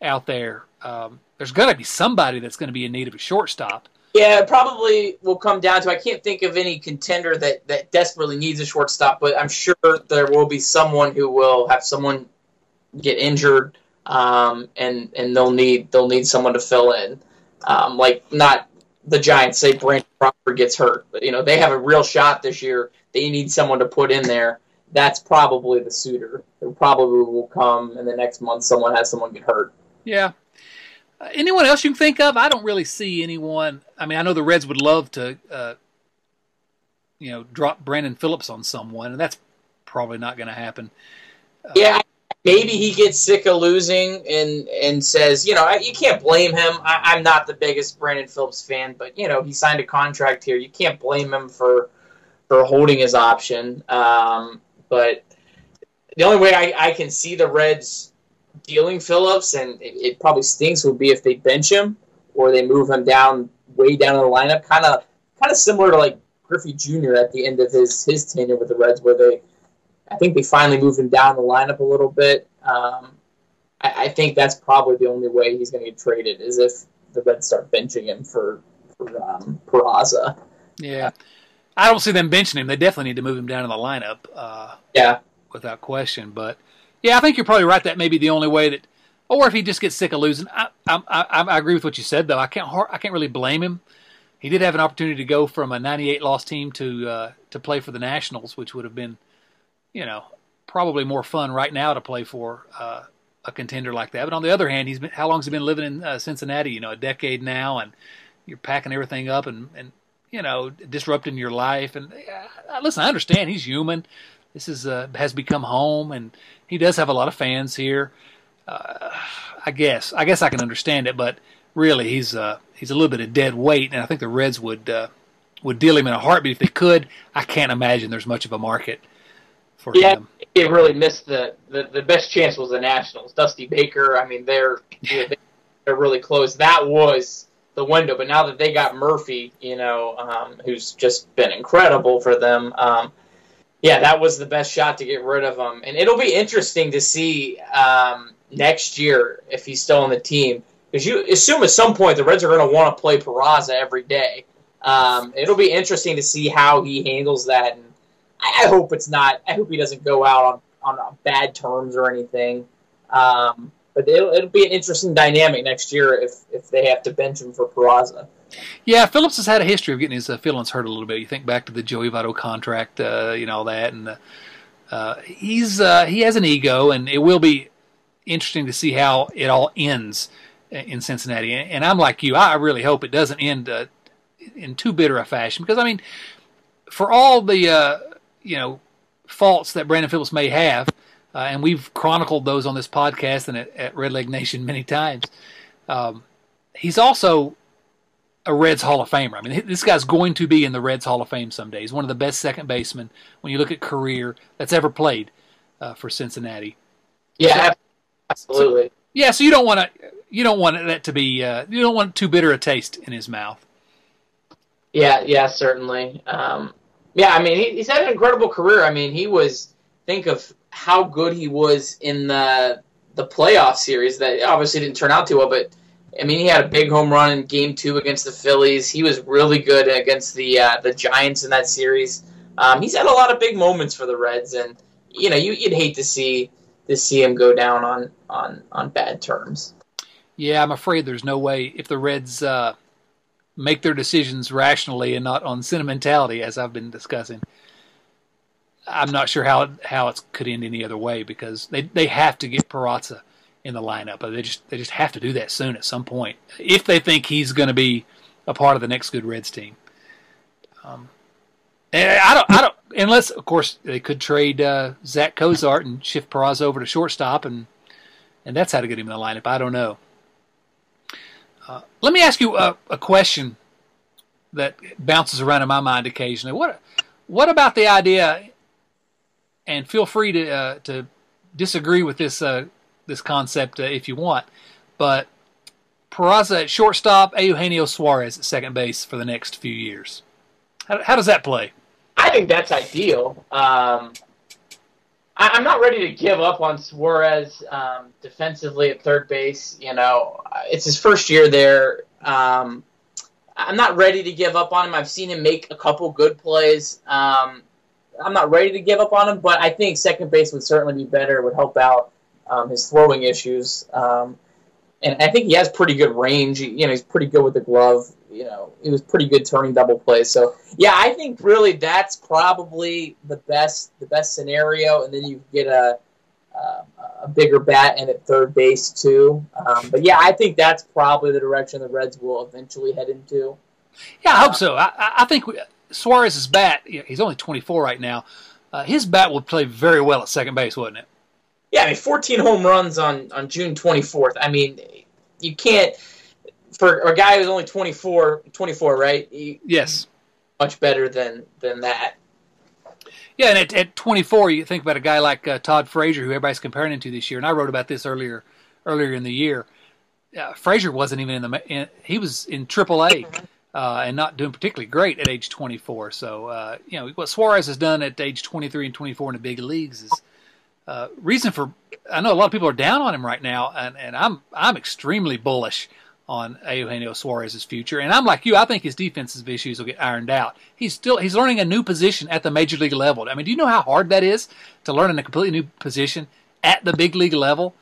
out there. Um, there's got to be somebody that's going to be in need of a shortstop. Yeah, probably will come down to I can't think of any contender that, that desperately needs a shortstop, but I'm sure there will be someone who will have someone get injured, um, and and they'll need they'll need someone to fill in. Um, like not the Giants say Brandon Crawford gets hurt, but you know they have a real shot this year. They need someone to put in there. That's probably the suitor. It probably will come in the next month. Someone has someone get hurt. Yeah, uh, anyone else you can think of? I don't really see anyone. I mean, I know the Reds would love to, uh, you know, drop Brandon Phillips on someone, and that's probably not going to happen. Uh, yeah, maybe he gets sick of losing and and says, you know, you can't blame him. I, am not the biggest Brandon Phillips fan, but you know, he signed a contract here. You can't blame him for for holding his option. Um, but the only way I, I can see the Reds dealing Phillips, and it, it, probably stinks, would be if they bench him or they move him down way down in the lineup, kind of kind of similar to like Griffey Jr. at the end of his his tenure with the Reds, where they I think they finally moved him down the lineup a little bit. Um, I, I, think that's probably the only way he's going to get traded is if the Reds start benching him for for um, Peraza. Yeah. I don't see them benching him. They definitely need to move him down in the lineup. Uh, yeah, without question. But yeah, I think you're probably right. That may be the only way that, or if he just gets sick of losing. I, I, I, I agree with what you said, though. I can't I can't really blame him. He did have an opportunity to go from a 98 loss team to uh, to play for the Nationals, which would have been, you know, probably more fun right now to play for uh, a contender like that. But on the other hand, he's been how long has he been living in uh, Cincinnati? You know, a decade now, and you're packing everything up and and you know disrupting your life. And uh, listen, I understand he's human. This is uh, has become home, and he does have a lot of fans here. Uh, I guess I guess I can understand it, but really he's uh, he's a little bit of dead weight, and I think the Reds would uh, would deal him in a heartbeat if they could. I can't imagine there's much of a market for yeah, him. Yeah, it really missed the, the the best chance was the Nationals. Dusty Baker, I mean they're they're really close. That was the window, but now that they got Murphy, you know, um, who's just been incredible for them. Um, yeah, that was the best shot to get rid of him. And it'll be interesting to see um, next year if he's still on the team. Because you assume at some point the Reds are going to want to play Peraza every day. Um, it'll be interesting to see how he handles that. And I, hope it's not. I hope he doesn't go out on, on bad terms or anything. Um, but it'll, it'll be an interesting dynamic next year if, if they have to bench him for Peraza. Yeah, Phillips has had a history of getting his uh, feelings hurt a little bit. You think back to the Joey Votto contract, uh, you know all that, and uh, he's uh, he has an ego, and it will be interesting to see how it all ends in Cincinnati. And I'm like you, I really hope it doesn't end uh, in too bitter a fashion, because I mean, for all the uh, you know faults that Brandon Phillips may have, uh, and we've chronicled those on this podcast and at, at Red Leg Nation many times. Um, he's also a Reds Hall of Famer. I mean, this guy's going to be in the Reds Hall of Fame someday. He's one of the best second basemen when you look at career that's ever played uh, for Cincinnati. Yeah, so, absolutely. So, yeah, so you don't want to you don't want that to be uh, you don't want too bitter a taste in his mouth. Yeah, yeah, certainly. Um, yeah, I mean, he, he's had an incredible career. I mean, he was think of how good he was in the the playoff series that obviously didn't turn out too well, but I mean, he had a big home run in Game Two against the Phillies. He was really good against the uh, the Giants in that series. Um, he's had a lot of big moments for the Reds, and you know, you, would hate to see to see him go down on on on bad terms. Yeah, I'm afraid there's no way if the Reds uh, make their decisions rationally and not on sentimentality, as I've been discussing. I'm not sure how how it could end any other way because they they have to get Peraza in the lineup. They just they just have to do that soon at some point if they think he's going to be a part of the next good Reds team. Um, and I don't I don't unless of course they could trade uh, Zach Cozart and shift Peraza over to shortstop and and that's how to get him in the lineup. I don't know. Uh, let me ask you a, a question that bounces around in my mind occasionally. What what about the idea and feel free to uh, to disagree with this uh, this concept uh, if you want. But Peraza at shortstop, Eugenio Suarez at second base for the next few years. How, how does that play? I think that's ideal. Um, I, am not ready to give up on Suarez um, defensively at third base. You know, it's his first year there. Um, I'm not ready to give up on him. I've seen him make a couple good plays. Um, I'm not ready to give up on him, but I think second base would certainly be better. Would help out um, his throwing issues. Um, and I think he has pretty good range. You know, he's pretty good with the glove. You know, he was pretty good turning double plays. So yeah, I think really that's probably the best the best scenario. And then you get a uh, a bigger bat and at third base too. Um, but yeah, I think that's probably the direction the Reds will eventually head into. Yeah, I hope so. I, I think we, Suarez's bat, he's only 24 right now. Uh, his bat would play very well at second base, wouldn't it? Yeah, I mean, 14 home runs on, on June 24th. I mean, you can't for a guy who's only 24, 24 right? You, yes, much better than than that. Yeah, and at, at 24, you think about a guy like uh, Todd Frazier, who everybody's comparing him to this year, and I wrote about this earlier earlier in the year. Uh, Frazier wasn't even in the in, he was in AAA uh, and not doing particularly great at age 24. So, uh, you know, what Suarez has done at age 23 and 24 in the big leagues is uh, reason for. I know a lot of people are down on him right now, and, and I'm I'm extremely bullish on Eugenio Suarez's future. And I'm like you, I think his defensive issues will get ironed out. He's still he's learning a new position at the major league level. I mean, do you know how hard that is to learn in a completely new position at the big league level?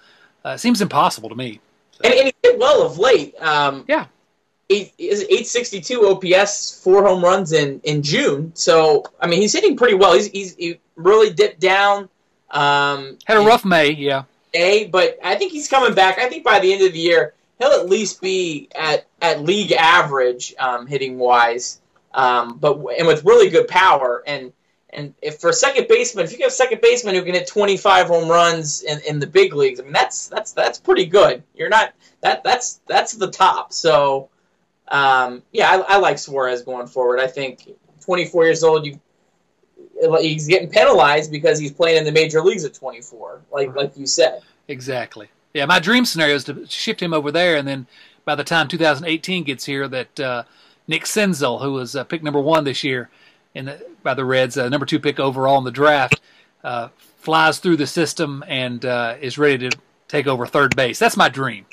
Uh, it seems impossible to me. So. And, and, he did well of late. Um, yeah, eight, 862 OPS, four home runs in, in June. So, I mean, he's hitting pretty well. He's, he's he really dipped down. Um, Had a rough May, yeah. May, but I think he's coming back. I think by the end of the year, he'll at least be at, at league average um, hitting wise, um, but and with really good power. And and if for a second baseman, if you have a second baseman who can hit 25 home runs in, in the big leagues, I mean that's that's that's pretty good. You're not that that's that's the top. So um, yeah, I, I, like Suarez going forward. I think 24 years old, you he's getting penalized because he's playing in the major leagues at 24, like like you said. Exactly. Yeah, my dream scenario is to shift him over there, and then by the time 2018 gets here, that uh, Nick Senzel, who was uh, pick number one this year in the, by the Reds, uh, number two pick overall in the draft, uh, flies through the system and uh, is ready to take over third base. That's my dream.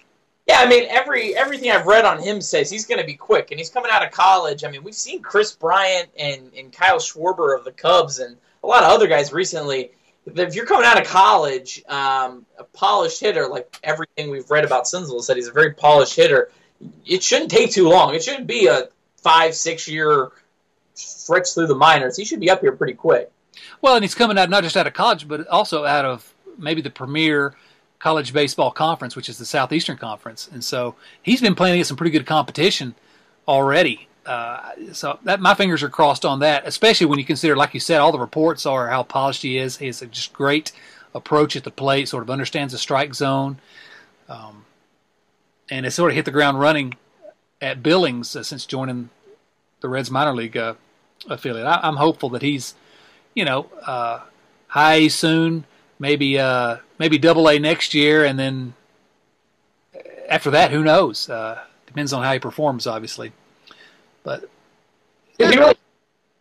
Yeah, I mean every everything I've read on him says he's going to be quick, and he's coming out of college. I mean, we've seen Kris Bryant and and Kyle Schwarber of the Cubs, and a lot of other guys recently. If you're coming out of college, um, a polished hitter, like everything we've read about Senzel said, he's a very polished hitter. It shouldn't take too long. It shouldn't be a five, six year stretch through the minors. He should be up here pretty quick. Well, and he's coming out not just out of college, but also out of maybe the premier college baseball conference, which is the Southeastern Conference, and so he's been playing against some pretty good competition already. Uh, so that my fingers are crossed on that, especially when you consider, like you said, all the reports are how polished he is. He has a just great approach at the plate, sort of understands the strike zone, um, and has sort of hit the ground running at Billings uh, since joining the Reds minor league uh, affiliate. I, am hopeful that he's, you know, uh, high soon maybe uh, maybe double A next year, and then after that, who knows? Uh, depends on how he performs, obviously. But do you really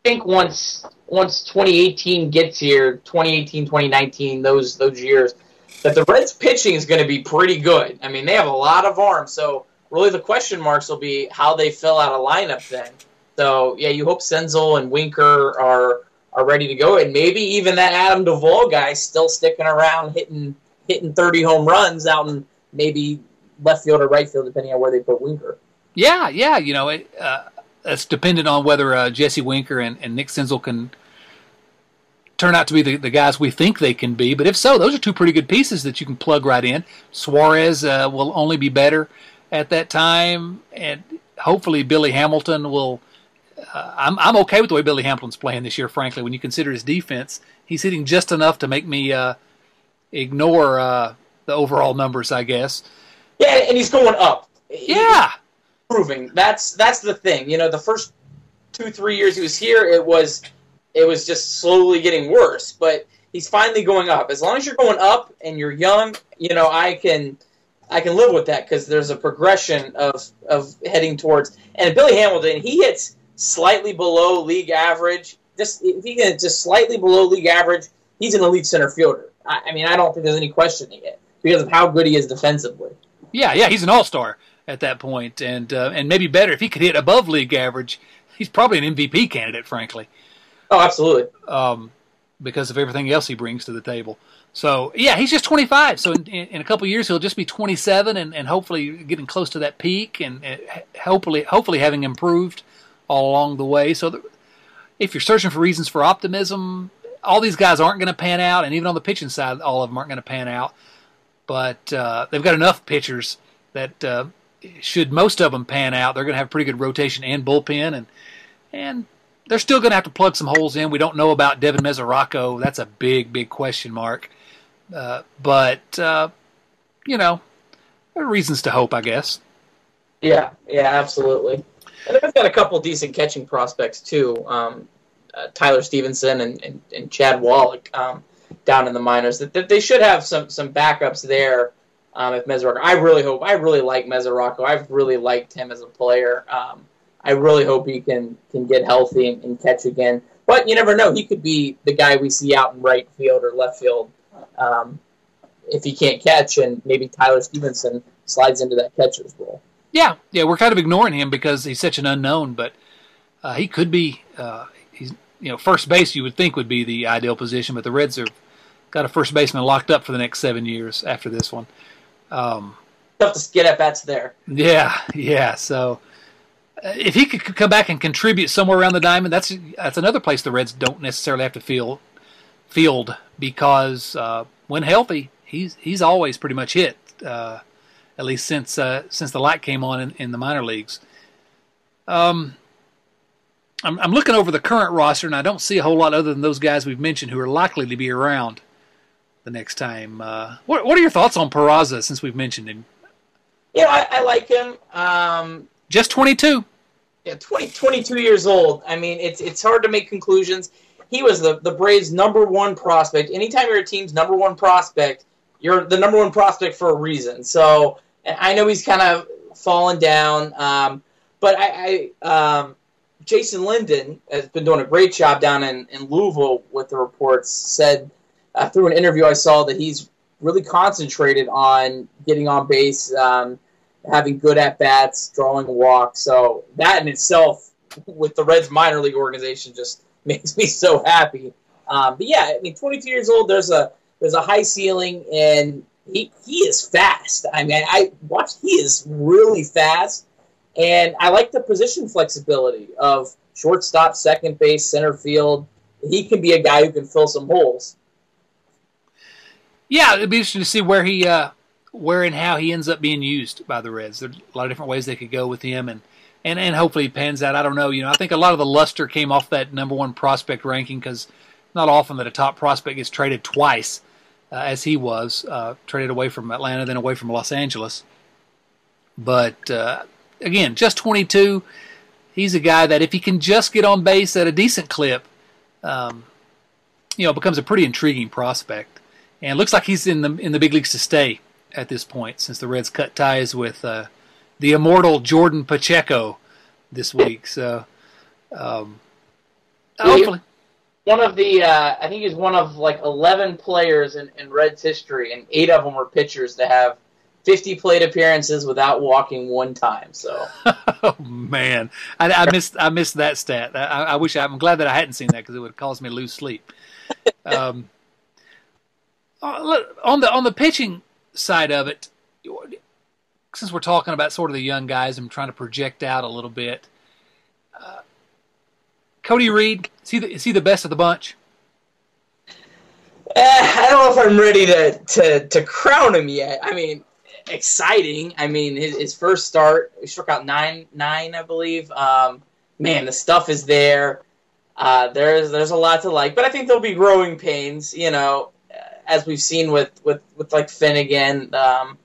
think once once 2018 gets here, 2018, 2019, those those years, that the Reds pitching is going to be pretty good. I mean, they have a lot of arms, so really the question marks will be how they fill out a lineup then. So yeah, you hope Senzel and Winker are are ready to go, and maybe even that Adam Duvall guy still sticking around, hitting hitting thirty home runs out in maybe left field or right field, depending on where they put Winker. Yeah, yeah, you know, it, uh, it's dependent on whether uh, Jesse Winker and, and Nick Senzel can turn out to be the, the guys we think they can be. But if so, those are two pretty good pieces that you can plug right in. Suarez uh, will only be better at that time, and hopefully Billy Hamilton will. Uh, I'm I'm okay with the way Billy Hamilton's playing this year. Frankly, when you consider his defense, he's hitting just enough to make me uh, ignore uh, the overall numbers, I guess. Yeah, and he's going up. Yeah, proving That's that's the thing. You know, the first two three years he was here, it was it was just slowly getting worse. But he's finally going up. As long as you're going up and you're young, you know, I can I can live with that because there's a progression of of heading towards. And Billy Hamilton, he hits slightly below league average. Just if he can just slightly below league average, he's an elite center fielder. I, I mean, I don't think there's any questioning it because of how good he is defensively. Yeah, yeah, he's an all star at that point, and uh, and maybe better if he could hit above league average. He's probably an MVP candidate, frankly. Oh, absolutely. Um, because of everything else he brings to the table. So yeah, he's just 25. So in, in a couple years he'll just be 27, and, and hopefully getting close to that peak, and, and hopefully hopefully having improved all along the way. So if you're searching for reasons for optimism, all these guys aren't going to pan out, and even on the pitching side, all of them aren't going to pan out. But uh, they've got enough pitchers that uh, should most of them pan out, they're going to have pretty good rotation and bullpen, and and they're still going to have to plug some holes in. We don't know about Devin Mesoraco. That's a big, big question mark. Uh, but uh, you know, there are reasons to hope, I guess. Yeah, yeah, absolutely. And they've got a couple decent catching prospects too. Um, uh, Tyler Stephenson and, and, and Chad Wallach um, down in the minors. That, they should have some some backups there. Um, if Mesoraco, I really hope. I really like Mesoraco. I've really liked him as a player. Um, I really hope he can can get healthy and, and, catch again. But you never know; he could be the guy we see out in right field or left field um, if he can't catch, and maybe Tyler Stephenson slides into that catcher's role. Yeah, yeah, we're kind of ignoring him because he's such an unknown, but uh, he could be. Uh, he's you know first base. You would think would be the ideal position, but the Reds have got a first baseman locked up for the next seven years after this one. Um, Tough to get at bats there. Yeah, yeah. So if he could come back and contribute somewhere around the diamond, that's that's another place the Reds don't necessarily have to feel field because uh, when healthy, he's he's always pretty much hit. Uh, at least since uh, since the light came on in, in the minor leagues. Um, I'm, I'm looking over the current roster, and I don't see a whole lot other than those guys we've mentioned who are likely to be around the next time. Uh, what what are your thoughts on Peraza since we've mentioned him? Yeah, I, I like him. Um, just 22. Yeah, 20, 22 years old. I mean, it's it's hard to make conclusions. He was the, the Braves' number one prospect. Anytime you're a team's number one prospect, you're the number one prospect for a reason. So I know he's kind of fallen down, um, but I, I um, Jason Linden has been doing a great job down in, in Louisville with the reports. Said uh, through an interview I saw that he's really concentrated on getting on base. Um, having good at bats, drawing walks. So that in itself, with the Reds minor league organization, just *laughs* makes me so happy. Um, but yeah, I mean, 22 years old. There's a there's a high ceiling, and he he is fast. I mean, I watched. He is really fast, and I like the position flexibility of shortstop, second base, center field. He can be a guy who can fill some holes. Yeah, it'd be interesting to see where he uh, where and how he ends up being used by the Reds. There's a lot of different ways they could go with him, and and and hopefully he pans out. I don't know. You know, I think a lot of the luster came off that number one prospect ranking because not often that a top prospect gets traded twice, uh, as he was uh, traded away from Atlanta, then away from Los Angeles. But uh, again, just 22. He's a guy that if he can just get on base at a decent clip, um, you know, becomes a pretty intriguing prospect. And looks like he's in the in the big leagues to stay at this point since the Reds cut ties with uh, the immortal Jordan Pacheco this week. So, um, hopefully. One of the, uh, I think he's one of like 11 players in, in Reds history, and eight of them were pitchers to have 50 plate appearances without walking one time. So, *laughs* oh man, I, I, missed I missed that stat. I, I wish I, am glad that I hadn't seen that because it would have caused me to lose sleep. *laughs* Um, uh, on the on the pitching side of it, since we're talking about sort of the young guys I'm trying to project out a little bit, Cody Reed is he the, is he the best of the bunch? Uh, I don't know if I'm ready to, to, to crown him yet. I mean, exciting. I mean, his, his first start, he struck out nine, nine, I believe. Um, man, the stuff is there. Uh, there's there's a lot to like, but I think there'll be growing pains. You know, as we've seen with with, with like Finnegan. Um,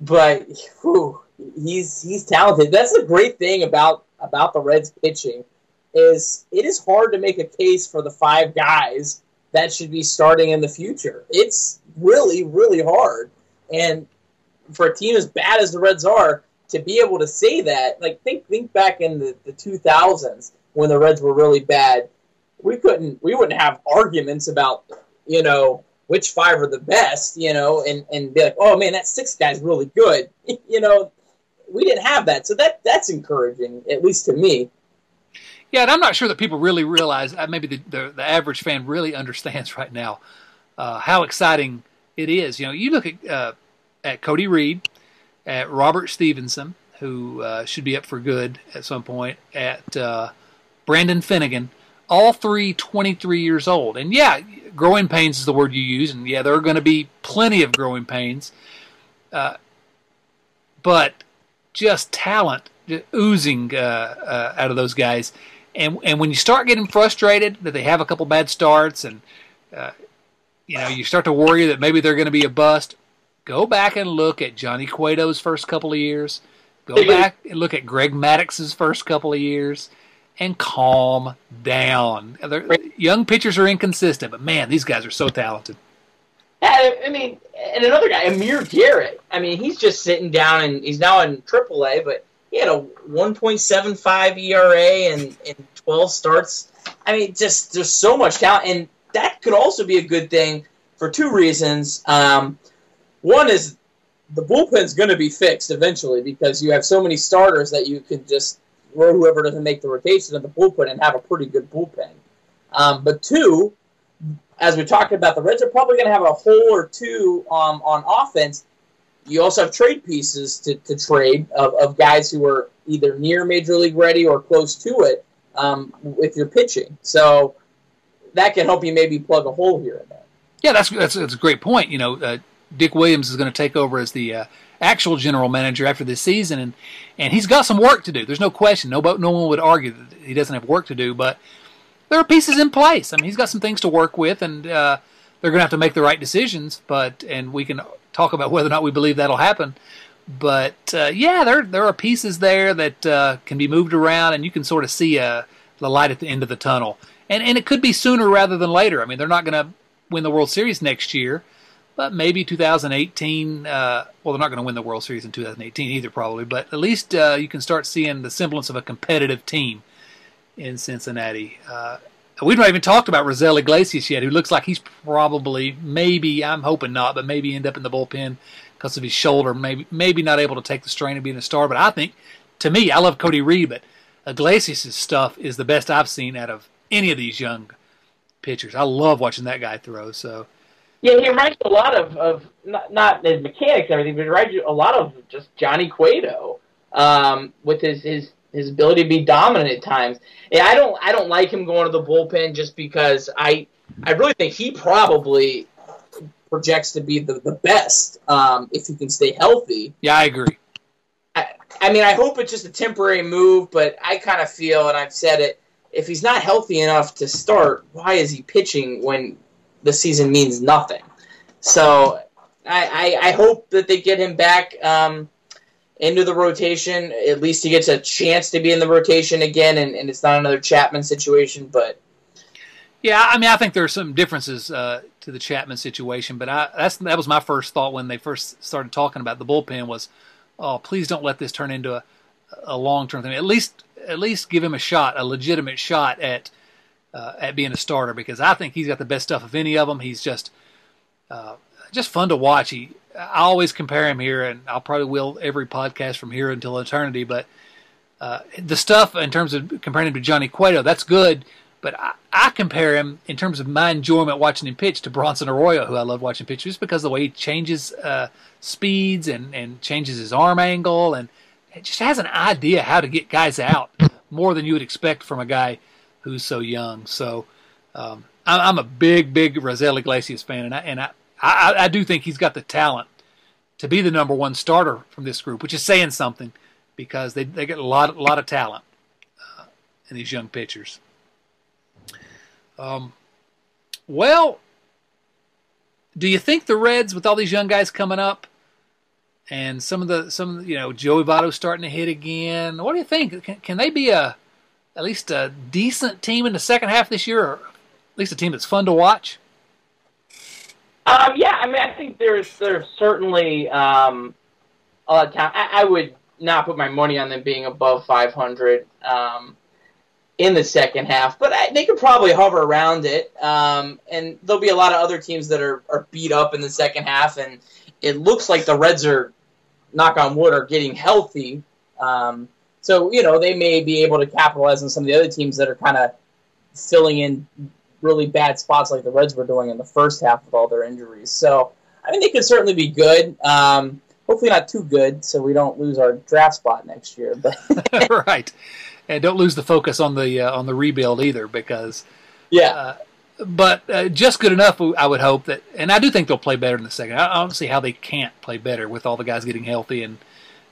but whew, he's he's talented. That's the great thing about about the Reds pitching is it is hard to make a case for the five guys that should be starting in the future. It's really really hard, and for a team as bad as the Reds are, to be able to say that, like think think back in the, the 2000s when the Reds were really bad, we couldn't we wouldn't have arguments about you know which five are the best, you know, and and be like, oh man, that six guy's really good, *laughs* you know. We didn't have that, so that that's encouraging, at least to me. Yeah, and I'm not sure that people really realize. Uh, maybe the, the, the average fan really understands right now uh, how exciting it is. You know, you look at uh, at Cody Reed, at Robert Stephenson, who uh, should be up for good at some point, at uh, Brandon Finnegan, all three 23 years old. And yeah, growing pains is the word you use, and yeah, there are going to be plenty of growing pains. Uh, but just talent oozing out of those guys. And and when you start getting frustrated that they have a couple bad starts, and uh, you know you start to worry that maybe they're going to be a bust, go back and look at Johnny Cueto's first couple of years. Go back and look at Greg Maddux's first couple of years and calm down. They're, young pitchers are inconsistent, but man, these guys are so talented. Yeah, I mean, and another guy, Amir Garrett. I mean, he's just sitting down, and he's now in AAA, but he had a 1.75 ERA and, and 12 starts. I mean, just there's so much talent, and that could also be a good thing for two reasons. Um, one is the bullpen's going to be fixed eventually because you have so many starters that you can just throw whoever doesn't make the rotation of the bullpen and have a pretty good bullpen. Um, but two, as we talked about, the Reds are probably going to have a hole or two um, on offense. You also have trade pieces to, to trade of, of guys who are either near major league ready or close to it um, if you're pitching. So that can help you maybe plug a hole here and there. Yeah, that's that's, that's a great point. You know, uh, Dick Williams is going to take over as the uh, actual general manager after this season, and and he's got some work to do. There's no question. No, no one would argue that he doesn't have work to do, but there are pieces in place. I mean, he's got some things to work with, and uh, they're going to have to make the right decisions. But and we can talk about whether or not we believe that'll happen. But uh, yeah, there there are pieces there that uh, can be moved around, and you can sort of see uh, the light at the end of the tunnel. And and it could be sooner rather than later. I mean, they're not going to win the World Series next year but maybe 2018. Uh, well, they're not going to win the World Series in 2018 either, probably. But at least uh, you can start seeing the semblance of a competitive team in Cincinnati. Uh, we've not even talked about Raisel Iglesias yet, who looks like he's probably, maybe, I'm hoping not, but maybe end up in the bullpen because of his shoulder. Maybe, maybe not able to take the strain of being a star. But I think, to me, I love Cody Reed, but Iglesias' stuff is the best I've seen out of any of these young pitchers. I love watching that guy throw. So yeah, he reminds a lot of, of not, not his mechanics and everything, but he reminds you a lot of just Johnny Cueto um, with his, his his ability to be dominant at times. Yeah, I don't I don't like him going to the bullpen just because I I really think he probably projects to be the, the best um, if he can stay healthy. Yeah, I agree. I, I mean, I hope it's just a temporary move, but I kind of feel, and I've said it, if he's not healthy enough to start, why is he pitching when the season means nothing. So I, I, I hope that they get him back um, into the rotation. At least he gets a chance to be in the rotation again, and, and it's not another Chapman situation. But yeah, I mean, I think there are some differences uh, to the Chapman situation, but I, that's that was my first thought when they first started talking about the bullpen was, oh, please don't let this turn into a, a long term thing. At least at least give him a shot, a legitimate shot at uh, at being a starter because I think he's got the best stuff of any of them. He's just uh, just fun to watch. He I always compare him here, and I'll probably will every podcast from here until eternity. But uh, the stuff in terms of comparing him to Johnny Cueto, that's good. But I, I, compare him in terms of my enjoyment watching him pitch to Bronson Arroyo, who I love watching pitch, just because of the way he changes uh, speeds and, and changes his arm angle and just has an idea how to get guys out more than you would expect from a guy who's so young. So um, I, I'm a big, big Raisel Iglesias fan, and I, and I, I, I do think he's got the talent to be the number one starter from this group, which is saying something because they they get a lot a lot of talent uh, in these young pitchers. Um, well, do you think the Reds, with all these young guys coming up, and some of the some you know Joey Votto starting to hit again, what do you think? Can, can they be a at least a decent team in the second half this year, or at least a team that's fun to watch? Um, yeah, I mean, I think there's there's certainly um, a lot of time. I, I, would not put my money on them being above 500 um, in the second half, but I, they could probably hover around it. Um, and there'll be a lot of other teams that are, are beat up in the second half, and it looks like the Reds are, knock on wood, are getting healthy. Um, so you know they may be able to capitalize on some of the other teams that are kind of filling in really bad spots like the Reds were doing in the first half with all their injuries. So I mean, they could certainly be good. Um, hopefully, not too good, so we don't lose our draft spot next year. But *laughs* right, and don't lose the focus on the uh, on the rebuild either, because yeah. Uh, but uh, just good enough, I would hope that, and I do think they'll play better in the second. I don't see how they can't play better with all the guys getting healthy and,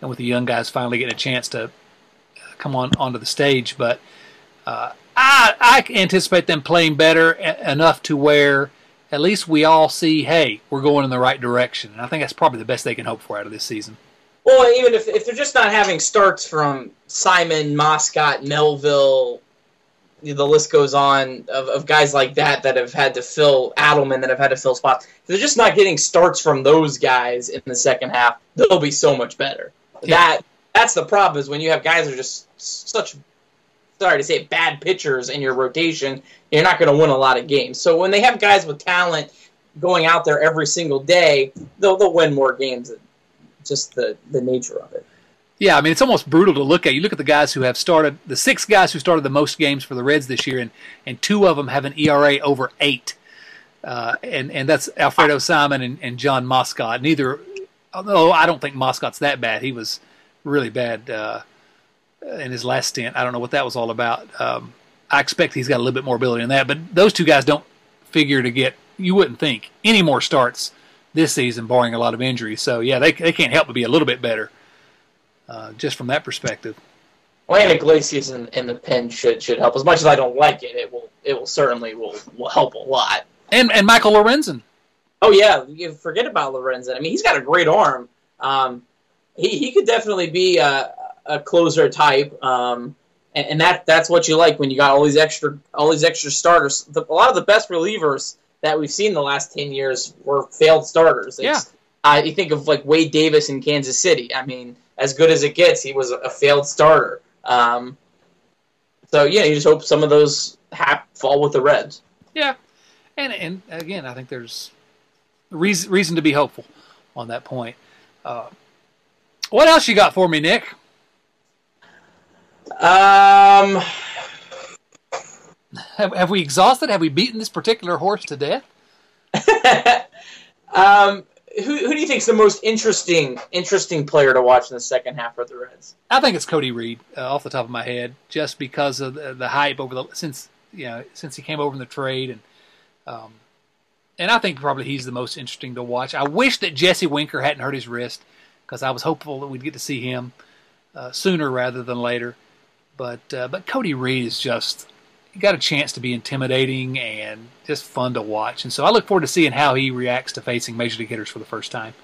and with the young guys finally getting a chance to come on onto the stage. But uh, I, I anticipate them playing better enough to where at least we all see, hey, we're going in the right direction. And I think that's probably the best they can hope for out of this season. Well, even if, if they're just not having starts from Simon, Moscot, Melville, the list goes on of, of guys like that that have had to fill Adleman that have had to fill spots. If they're just not getting starts from those guys in the second half, they'll be so much better. Yeah. That that's the problem is when you have guys that are just such sorry to say bad pitchers in your rotation, you're not going to win a lot of games. So when they have guys with talent going out there every single day, they'll they'll win more games. Just the the nature of it. Yeah, I mean it's almost brutal to look at. You look at the guys who have started the six guys who started the most games for the Reds this year, and and two of them have an ERA over eight, uh, and and that's Alfredo Simon and, and Jon Moscot. Neither, although I don't think Moscot's that bad. He was really bad uh, in his last stint. I don't know what that was all about. Um, I expect he's got a little bit more ability than that, but those two guys don't figure to get. You wouldn't think any more starts this season, barring a lot of injuries. So yeah, they they can't help but be a little bit better, uh, just from that perspective. Well, and Iglesias in, in the pen should should help. As much as I don't like it, it will it will certainly will will help a lot. And and Michael Lorenzen. Oh yeah, you forget about Lorenzen. I mean, he's got a great arm. Um, he he could definitely be a, a closer type. Um, and, and, that that's what you like when you got all these extra all these extra starters. The, a lot of the best relievers that we've seen the last ten years were failed starters. It's, yeah. Uh, you think of like Wade Davis in Kansas City. I mean, as good as it gets, he was a, a failed starter. Um, so yeah, you just hope some of those hap- fall with the Reds. Yeah, and and again, I think there's reason reason to be hopeful on that point. Uh, what else you got for me, Nick? Um, have, have we exhausted? Have we beaten this particular horse to death? *laughs* um, who, who do you think is the most interesting interesting player to watch in the second half for the Reds? I think it's Cody Reed, uh, off the top of my head, just because of the, the, hype over the since you know since he came over in the trade, and um, and I think probably he's the most interesting to watch. I wish that Jesse Winker hadn't hurt his wrist because I was hopeful that we'd get to see him uh, sooner rather than later. But uh, but Cody Reed is just got a chance to be intimidating and just fun to watch, and so I look forward to seeing how he reacts to facing major league hitters for the first time.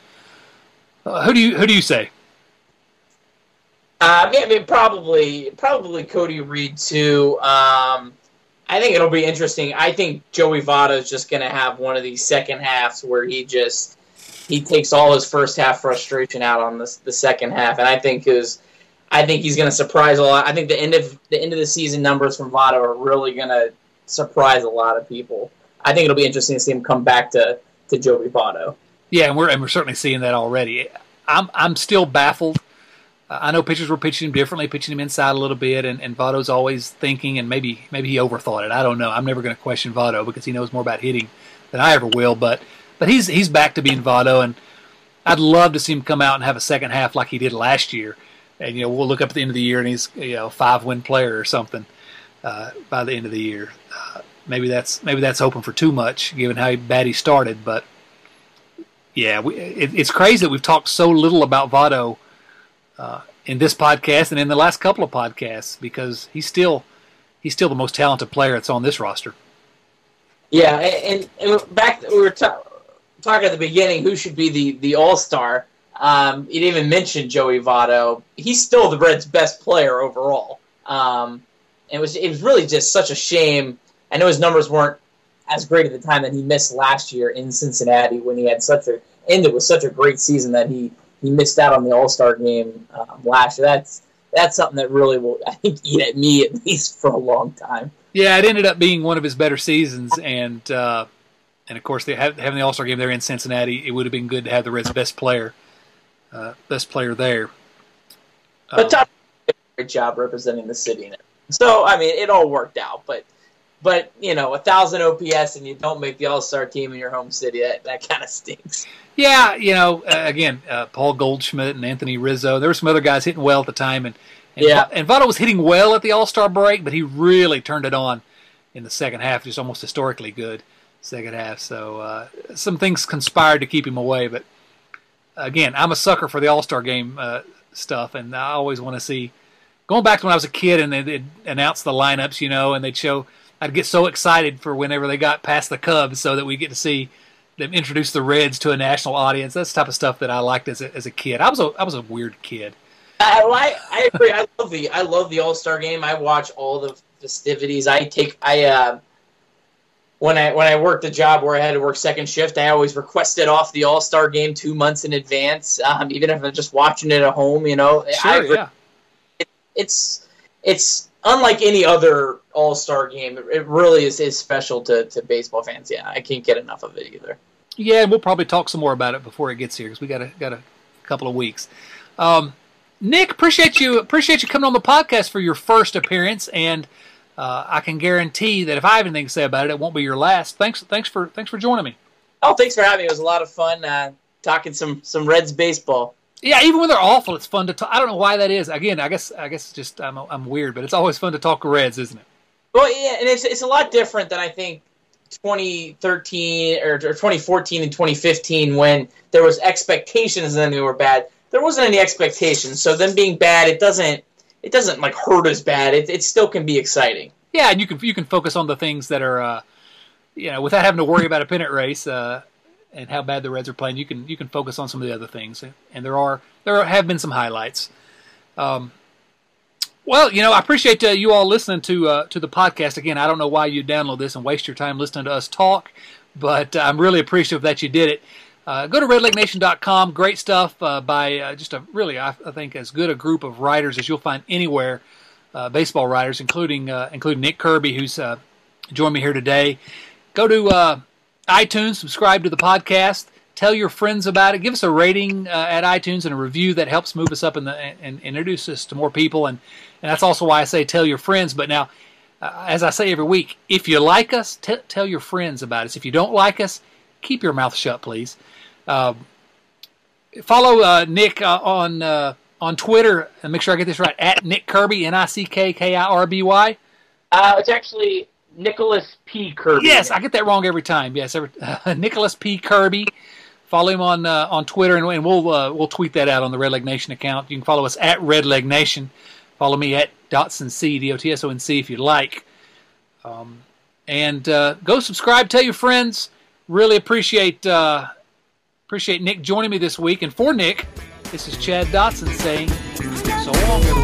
Uh, who do you who do you say? Uh, I mean, probably probably Cody Reed too. Um, I think it'll be interesting. I think Joey Votto is just going to have one of these second halves where he just he takes all his first half frustration out on the the second half, and I think his I think he's going to surprise a lot. I think the end of the end of the season numbers from Votto are really going to surprise a lot of people. I think it'll be interesting to see him come back to to Joey Votto. Yeah, and we're and we're certainly seeing that already. I'm I'm still baffled. I know pitchers were pitching him differently, pitching him inside a little bit, and, and Votto's always thinking, and maybe maybe he overthought it. I don't know. I'm never going to question Votto because he knows more about hitting than I ever will. But but he's he's back to being Votto, and I'd love to see him come out and have a second half like he did last year. And you know we'll look up at the end of the year and he's you know five win player or something uh, by the end of the year. Uh, maybe that's maybe that's hoping for too much given how bad he started, but yeah, we, it, it's crazy that we've talked so little about Votto uh, in this podcast and in the last couple of podcasts because he's still he's still the most talented player that's on this roster. Yeah, and, and back we were ta- talking at the beginning who should be the the All Star. Um, didn't even mention Joey Votto. He's still the Reds' best player overall. Um, it was it was really just such a shame. I know his numbers weren't as great at the time that he missed last year in Cincinnati when he had such a ended with such a great season that he he missed out on the All Star game um, last year. That's that's something that really will I think eat at me at least for a long time. Yeah, it ended up being one of his better seasons, and uh, and of course, they have, having the All Star game there in Cincinnati, it would have been good to have the Reds' best player, uh, best player there. But Todd did a great job representing the city. So I mean, it all worked out. But but you know, a thousand OPS and you don't make the All Star team in your home city, that, that kind of stinks. Yeah, you know, uh, again, uh, Paul Goldschmidt and Anthony Rizzo. There were some other guys hitting well at the time, and and, yeah. and Votto was hitting well at the All Star break, but he really turned it on in the second half. Just almost historically good second half. So uh, some things conspired to keep him away. But again, I'm a sucker for the All Star game uh, stuff, and I always want to see. Going back to when I was a kid and they'd announce the lineups, you know, and they'd show I'd get so excited for whenever they got past the Cubs, so that we get to see them introduce the Reds to a national audience. That's the type of stuff that I liked as a, as a kid. I was a I was a weird kid. I, I, agree. I love the I love the All Star game. I watch all the festivities. I take I uh, when I when I worked a job where I had to work second shift, I always requested off the All Star game two months in advance, um, even if I'm just watching it at home. You know, sure, I, yeah. It, it's it's unlike any other All Star game. It really is, is special to, to baseball fans. Yeah, I can't get enough of it either. Yeah, and we'll probably talk some more about it before it gets here because we got a got a couple of weeks. Um, Nick, appreciate you appreciate you coming on the podcast for your first appearance, and uh, I can guarantee that if I have anything to say about it, it won't be your last. Thanks, thanks for thanks for joining me. Oh, thanks for having me. It was a lot of fun uh, talking some some Reds baseball. Yeah, even when they're awful, it's fun to talk. I don't know why that is. Again, I guess I guess it's just I'm I'm weird, but it's always fun to talk Reds, isn't it? Well, yeah, and it's it's a lot different than I think 2013 or 2014 and 2015 when there was expectations and then they were bad. There wasn't any expectations, so them being bad, it doesn't it doesn't like hurt as bad. It it still can be exciting. Yeah, and you can you can focus on the things that are, uh, you know, without having to worry about a pennant race. Uh, and how bad the Reds are playing, you can you can focus on some of the other things. And there are there have been some highlights. Um, well, you know, I appreciate uh, you all listening to uh, to the podcast. Again, I don't know why you download this and waste your time listening to us talk, but I'm really appreciative that you did it. Uh, go to redlegnation.com. Great stuff uh, by uh, just a really, I, I, think, as good a group of writers as you'll find anywhere. baseball writers, including including Nick Kirby, who's joined me here today. Go to iTunes, subscribe to the podcast, tell your friends about it, give us a rating uh, at iTunes and a review that helps move us up in the and, and introduce us to more people. And, and that's also why I say tell your friends. But now, uh, as I say every week, if you like us, t- tell your friends about us. If you don't like us, keep your mouth shut, please. Uh, follow uh, Nick uh, on uh, on Twitter and make sure I get this right at Nick Kirby, N I C K K I R B Y. it's actually Nicholas P. Kirby. Yes, I get that wrong every time. Yes, every, uh, *laughs* Nicholas P. Kirby. Follow him on uh, on Twitter, and, and we'll uh, we'll tweet that out on the Red Leg Nation account. You can follow us at Red Leg Nation. Follow me at Dotson C D O T S O N C if you'd like. Um, and uh, go subscribe. Tell your friends. Really appreciate uh, appreciate Nick joining me this week. And for Nick, this is Chad Dotson saying so long, everyone.